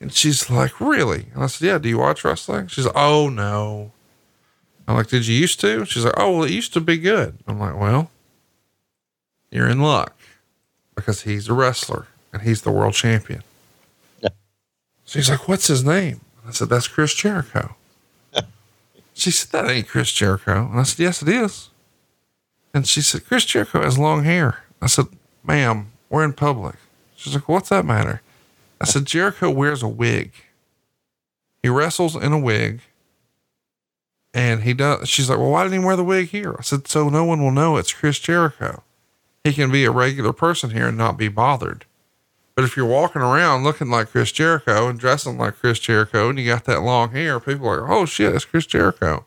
And she's like, Really? And I said, Yeah. Do you watch wrestling? She's like, Oh, no. I'm like, Did you used to? She's like, Oh, well, it used to be good. I'm like, Well, you're in luck because he's a wrestler and he's the world champion. Yeah. She's like, What's his name? I said, That's Chris Jericho. She said, That ain't Chris Jericho. And I said, Yes, it is. And she said, Chris Jericho has long hair. I said, Ma'am, we're in public. She's like, What's that matter? I said, Jericho wears a wig. He wrestles in a wig. And he does. She's like, Well, why didn't he wear the wig here? I said, So no one will know it's Chris Jericho. He can be a regular person here and not be bothered. But if you're walking around looking like Chris Jericho and dressing like Chris Jericho and you got that long hair, people are like, oh shit, it's Chris Jericho.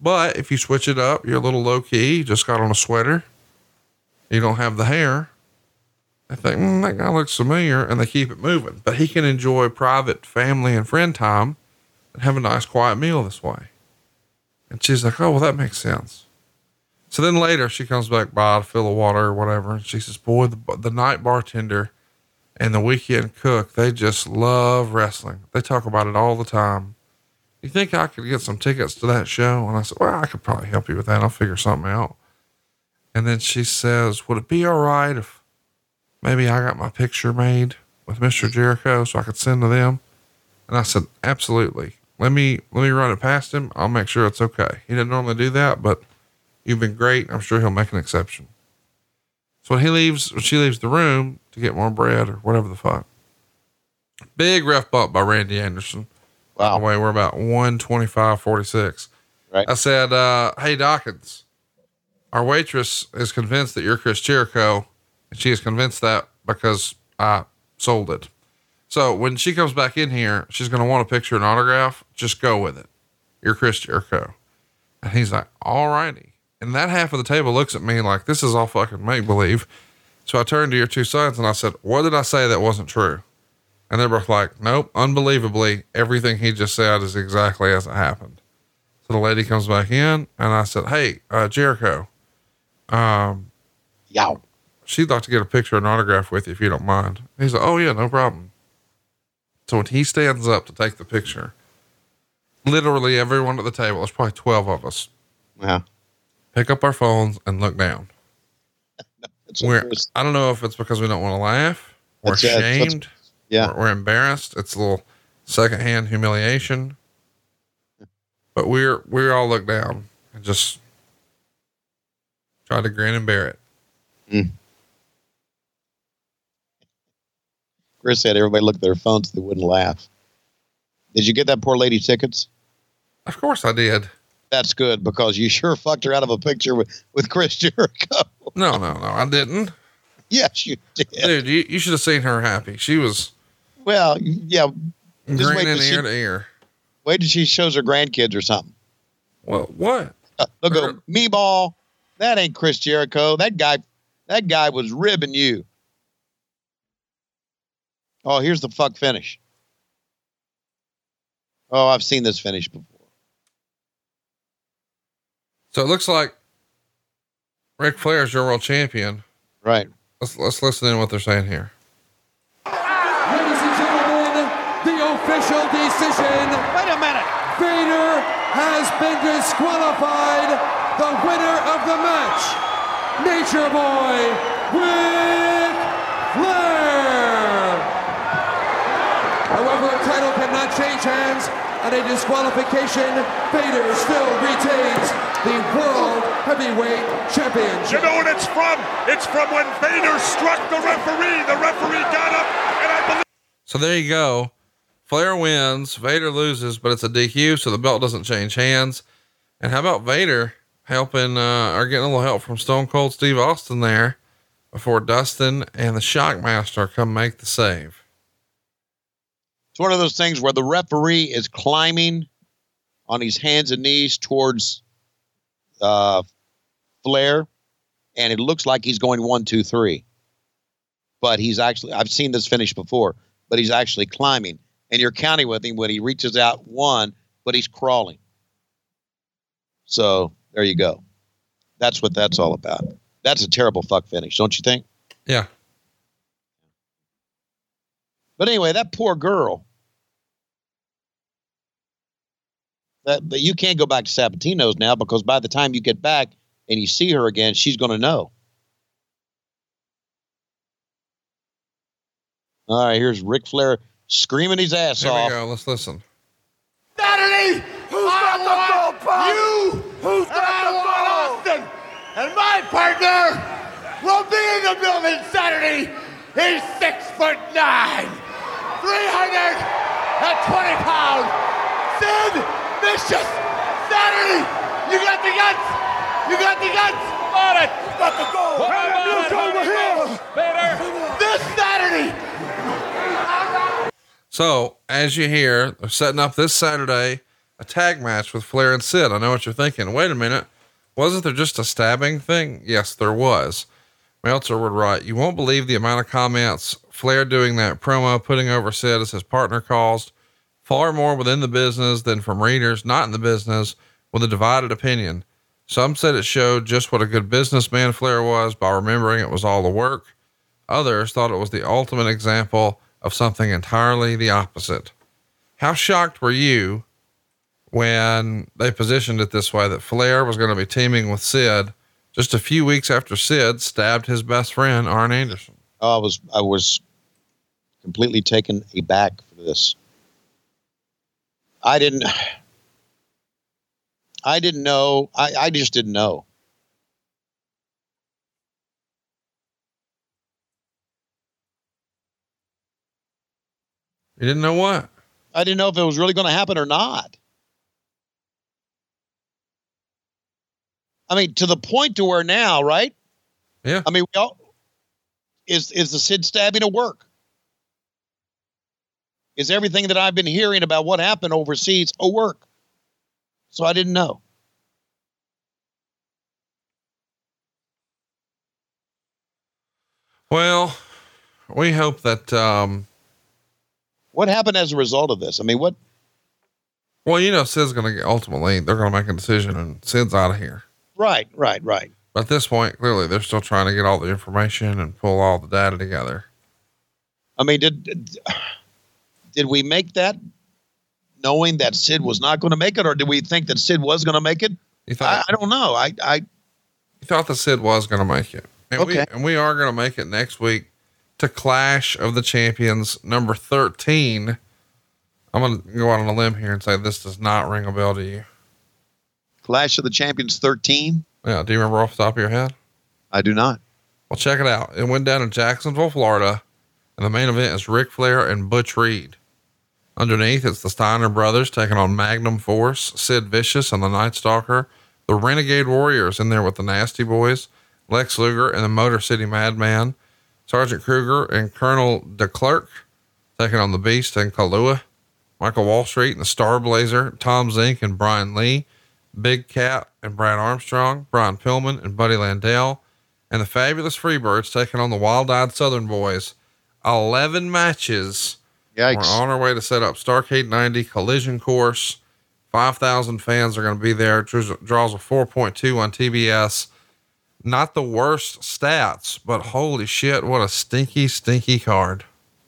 But if you switch it up, you're a little low key, you just got on a sweater, you don't have the hair. I think mm, that guy looks familiar and they keep it moving. But he can enjoy private family and friend time and have a nice quiet meal this way. And she's like, oh, well, that makes sense. So then later she comes back by to fill the water or whatever. And she says, boy, the, the night bartender and the weekend cook, they just love wrestling. They talk about it all the time. You think I could get some tickets to that show? And I said, Well, I could probably help you with that. I'll figure something out. And then she says, Would it be all right if maybe I got my picture made with Mr. Jericho so I could send to them? And I said, Absolutely. Let me let me run it past him. I'll make sure it's okay. He didn't normally do that, but you've been great. I'm sure he'll make an exception. So when he leaves, when she leaves the room to get more bread or whatever the fuck. Big ref bump by Randy Anderson. By the Wow. way, we're about 125, 46. Right. I said, uh, Hey, Dawkins, our waitress is convinced that you're Chris Jericho. And she is convinced that because I sold it. So when she comes back in here, she's going to want a picture and autograph. Just go with it. You're Chris Jericho. And he's like, All righty. And that half of the table looks at me like, This is all fucking make believe. So I turned to your two sons and I said, What did I say that wasn't true? And they're both like, Nope, unbelievably, everything he just said is exactly as it happened. So the lady comes back in and I said, Hey, uh, Jericho, um, Yow. she'd like to get a picture and autograph with you if you don't mind. He's like, Oh, yeah, no problem. So when he stands up to take the picture, literally everyone at the table, there's probably 12 of us, Yeah. Pick up our phones and look down. We're, I don't know if it's because we don't want to laugh, we're That's- yeah, that's- ashamed, yeah. we're, we're embarrassed. It's a little secondhand humiliation. But we're, we all look down and just try to grin and bear it. Mm. Chris said everybody looked at their phones so they wouldn't laugh. Did you get that poor lady tickets? Of course I did. That's good because you sure fucked her out of a picture with, with Chris *laughs* Jericho. No, no, no, I didn't. yes, you did. Dude, you, you should have seen her happy. She was Well, yeah. Just wait till she- ear to ear. Wait till she shows her grandkids or something. Well, what? Uh, They'll go, me ball. That ain't Chris Jericho. That guy, that guy was ribbing you. Oh, here's the fuck finish. Oh, I've seen this finish before. So it looks like Ric Flair is your world champion. Right. Let's let's listen in what they're saying here. Ladies and gentlemen, the official decision. Wait a minute. Vader has been disqualified. The winner of the match, Nature Boy, Ric Flair. However, a title cannot change hands, and a disqualification, Vader still retains the World Heavyweight Championship. You know what it's from? It's from when Vader struck the referee. The referee got up, and I believe. So there you go. Flair wins, Vader loses, but it's a DQ, so the belt doesn't change hands. And how about Vader helping uh or getting a little help from Stone Cold Steve Austin there before Dustin and the Shockmaster come make the save. It's one of those things where the referee is climbing on his hands and knees towards uh, Flair, and it looks like he's going one, two, three. But he's actually, I've seen this finish before, but he's actually climbing. And you're counting with him when he reaches out one, but he's crawling. So there you go. That's what that's all about. That's a terrible fuck finish, don't you think? Yeah. But anyway, that poor girl. That, that you can't go back to Sabatino's now because by the time you get back and you see her again, she's going to know. All right, here's Ric Flair screaming his ass Here we off. go. Let's listen. Saturday, who's got the ball, You, who's got the ball? Austin, and my partner will be in the building Saturday. He's six foot nine, 320 pounds. Sid Vicious. Saturday, you got the guts. You got the guts. On it. Got the goal. Look over here. This Saturday. So, as you hear, they're setting up this Saturday a tag match with Flair and Sid. I know what you're thinking. Wait a minute. Wasn't there just a stabbing thing? Yes, there was. Meltzer would write, You won't believe the amount of comments Flair doing that promo, putting over Sid as his partner caused. Far more within the business than from readers not in the business with a divided opinion. Some said it showed just what a good businessman Flair was by remembering it was all the work. Others thought it was the ultimate example of something entirely the opposite. How shocked were you when they positioned it this way that Flair was going to be teaming with Sid just a few weeks after Sid stabbed his best friend, Arn Anderson? Oh, I was I was completely taken aback for this. I didn't I didn't know. I, I just didn't know. You didn't know what? I didn't know if it was really going to happen or not. I mean, to the point to where now, right? Yeah. I mean, we all, is is the Sid stabbing a work? Is everything that I've been hearing about what happened overseas a work? So I didn't know. Well, we hope that um What happened as a result of this? I mean, what? well, you know, Sid's gonna get ultimately they're gonna make a decision and Sid's out of here. Right, right, right. But at this point, clearly they're still trying to get all the information and pull all the data together. I mean, did did- we make that knowing that Sid was not going to make it, or did we think that Sid was going to make it? You I, thought I don't know. I, I you thought that Sid was gonna make it. And we Okay. and we are gonna make it next week to Clash of the Champions number thirteen. I'm gonna go out on a limb here and say this does not ring a bell to you. Clash of the Champions 13. Yeah, do you remember off the top of your head? I do not. Well, check it out. It went down in Jacksonville, Florida, and the main event is Ric Flair and Butch Reed. Underneath, it's the Steiner brothers taking on Magnum Force, Sid Vicious, and the Night Stalker. The Renegade Warriors in there with the Nasty Boys, Lex Luger, and the Motor City Madman. Sergeant Kruger and Colonel DeClerc taking on the Beast and Kalua. Michael Wallstreet and the Star Blazer, Tom Zenk and Brian Lee. Big Cat and Brad Armstrong, Brian Pillman and Buddy Landel and the fabulous Freebirds taking on the Wild Eyed Southern Boys. 11 matches. Yikes. We're on our way to set up Starcade 90 collision course. 5,000 fans are going to be there. Draws draws a 4.2 on TBS. Not the worst stats, but holy shit, what a stinky, stinky card.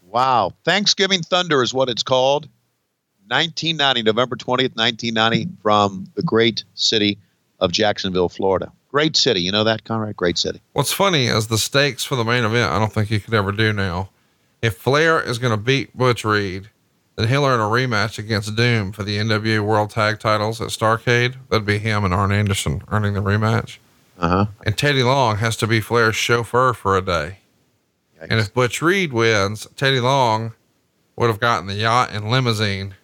Wow. Thanksgiving Thunder is what it's called. 1990, November 20th, 1990, from the great city of Jacksonville, Florida. Great city. You know that, Conrad? Great city. What's funny is the stakes for the main event, I don't think you could ever do now. If Flair is going to beat Butch Reed, then he'll earn a rematch against Doom for the NWA World Tag titles at Starcade. That'd be him and Arn Anderson earning the rematch. Uh huh. And Teddy Long has to be Flair's chauffeur for a day. And if Butch Reed wins, Teddy Long would have gotten the yacht and limousine,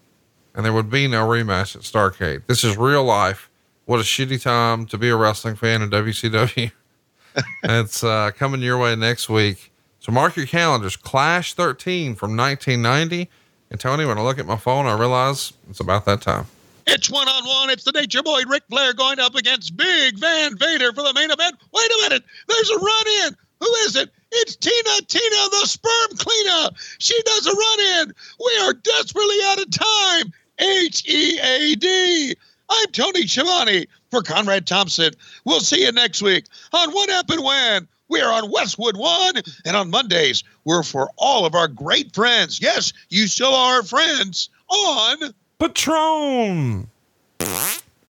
and there would be no rematch at Starcade. This is real life. What a shitty time to be a wrestling fan in WCW. *laughs* it's uh, coming your way next week. So mark your calendars. Clash 13 from 1990. And Tony, when I look at my phone, I realize it's about that time. It's one on one. It's the Nature Boy Ric Flair going up against Big Van Vader for the main event. Wait a minute. There's a run in. Who is it? It's Tina, Tina, the sperm cleaner. She does a run in. We are desperately out of time. H E A D. I'm Tony Schiavone for Conrad Thompson. We'll see you next week on What Happened When. We are on Westwood One, and on Mondays, we're for all of our great friends. Yes, you still are friends on Patreon.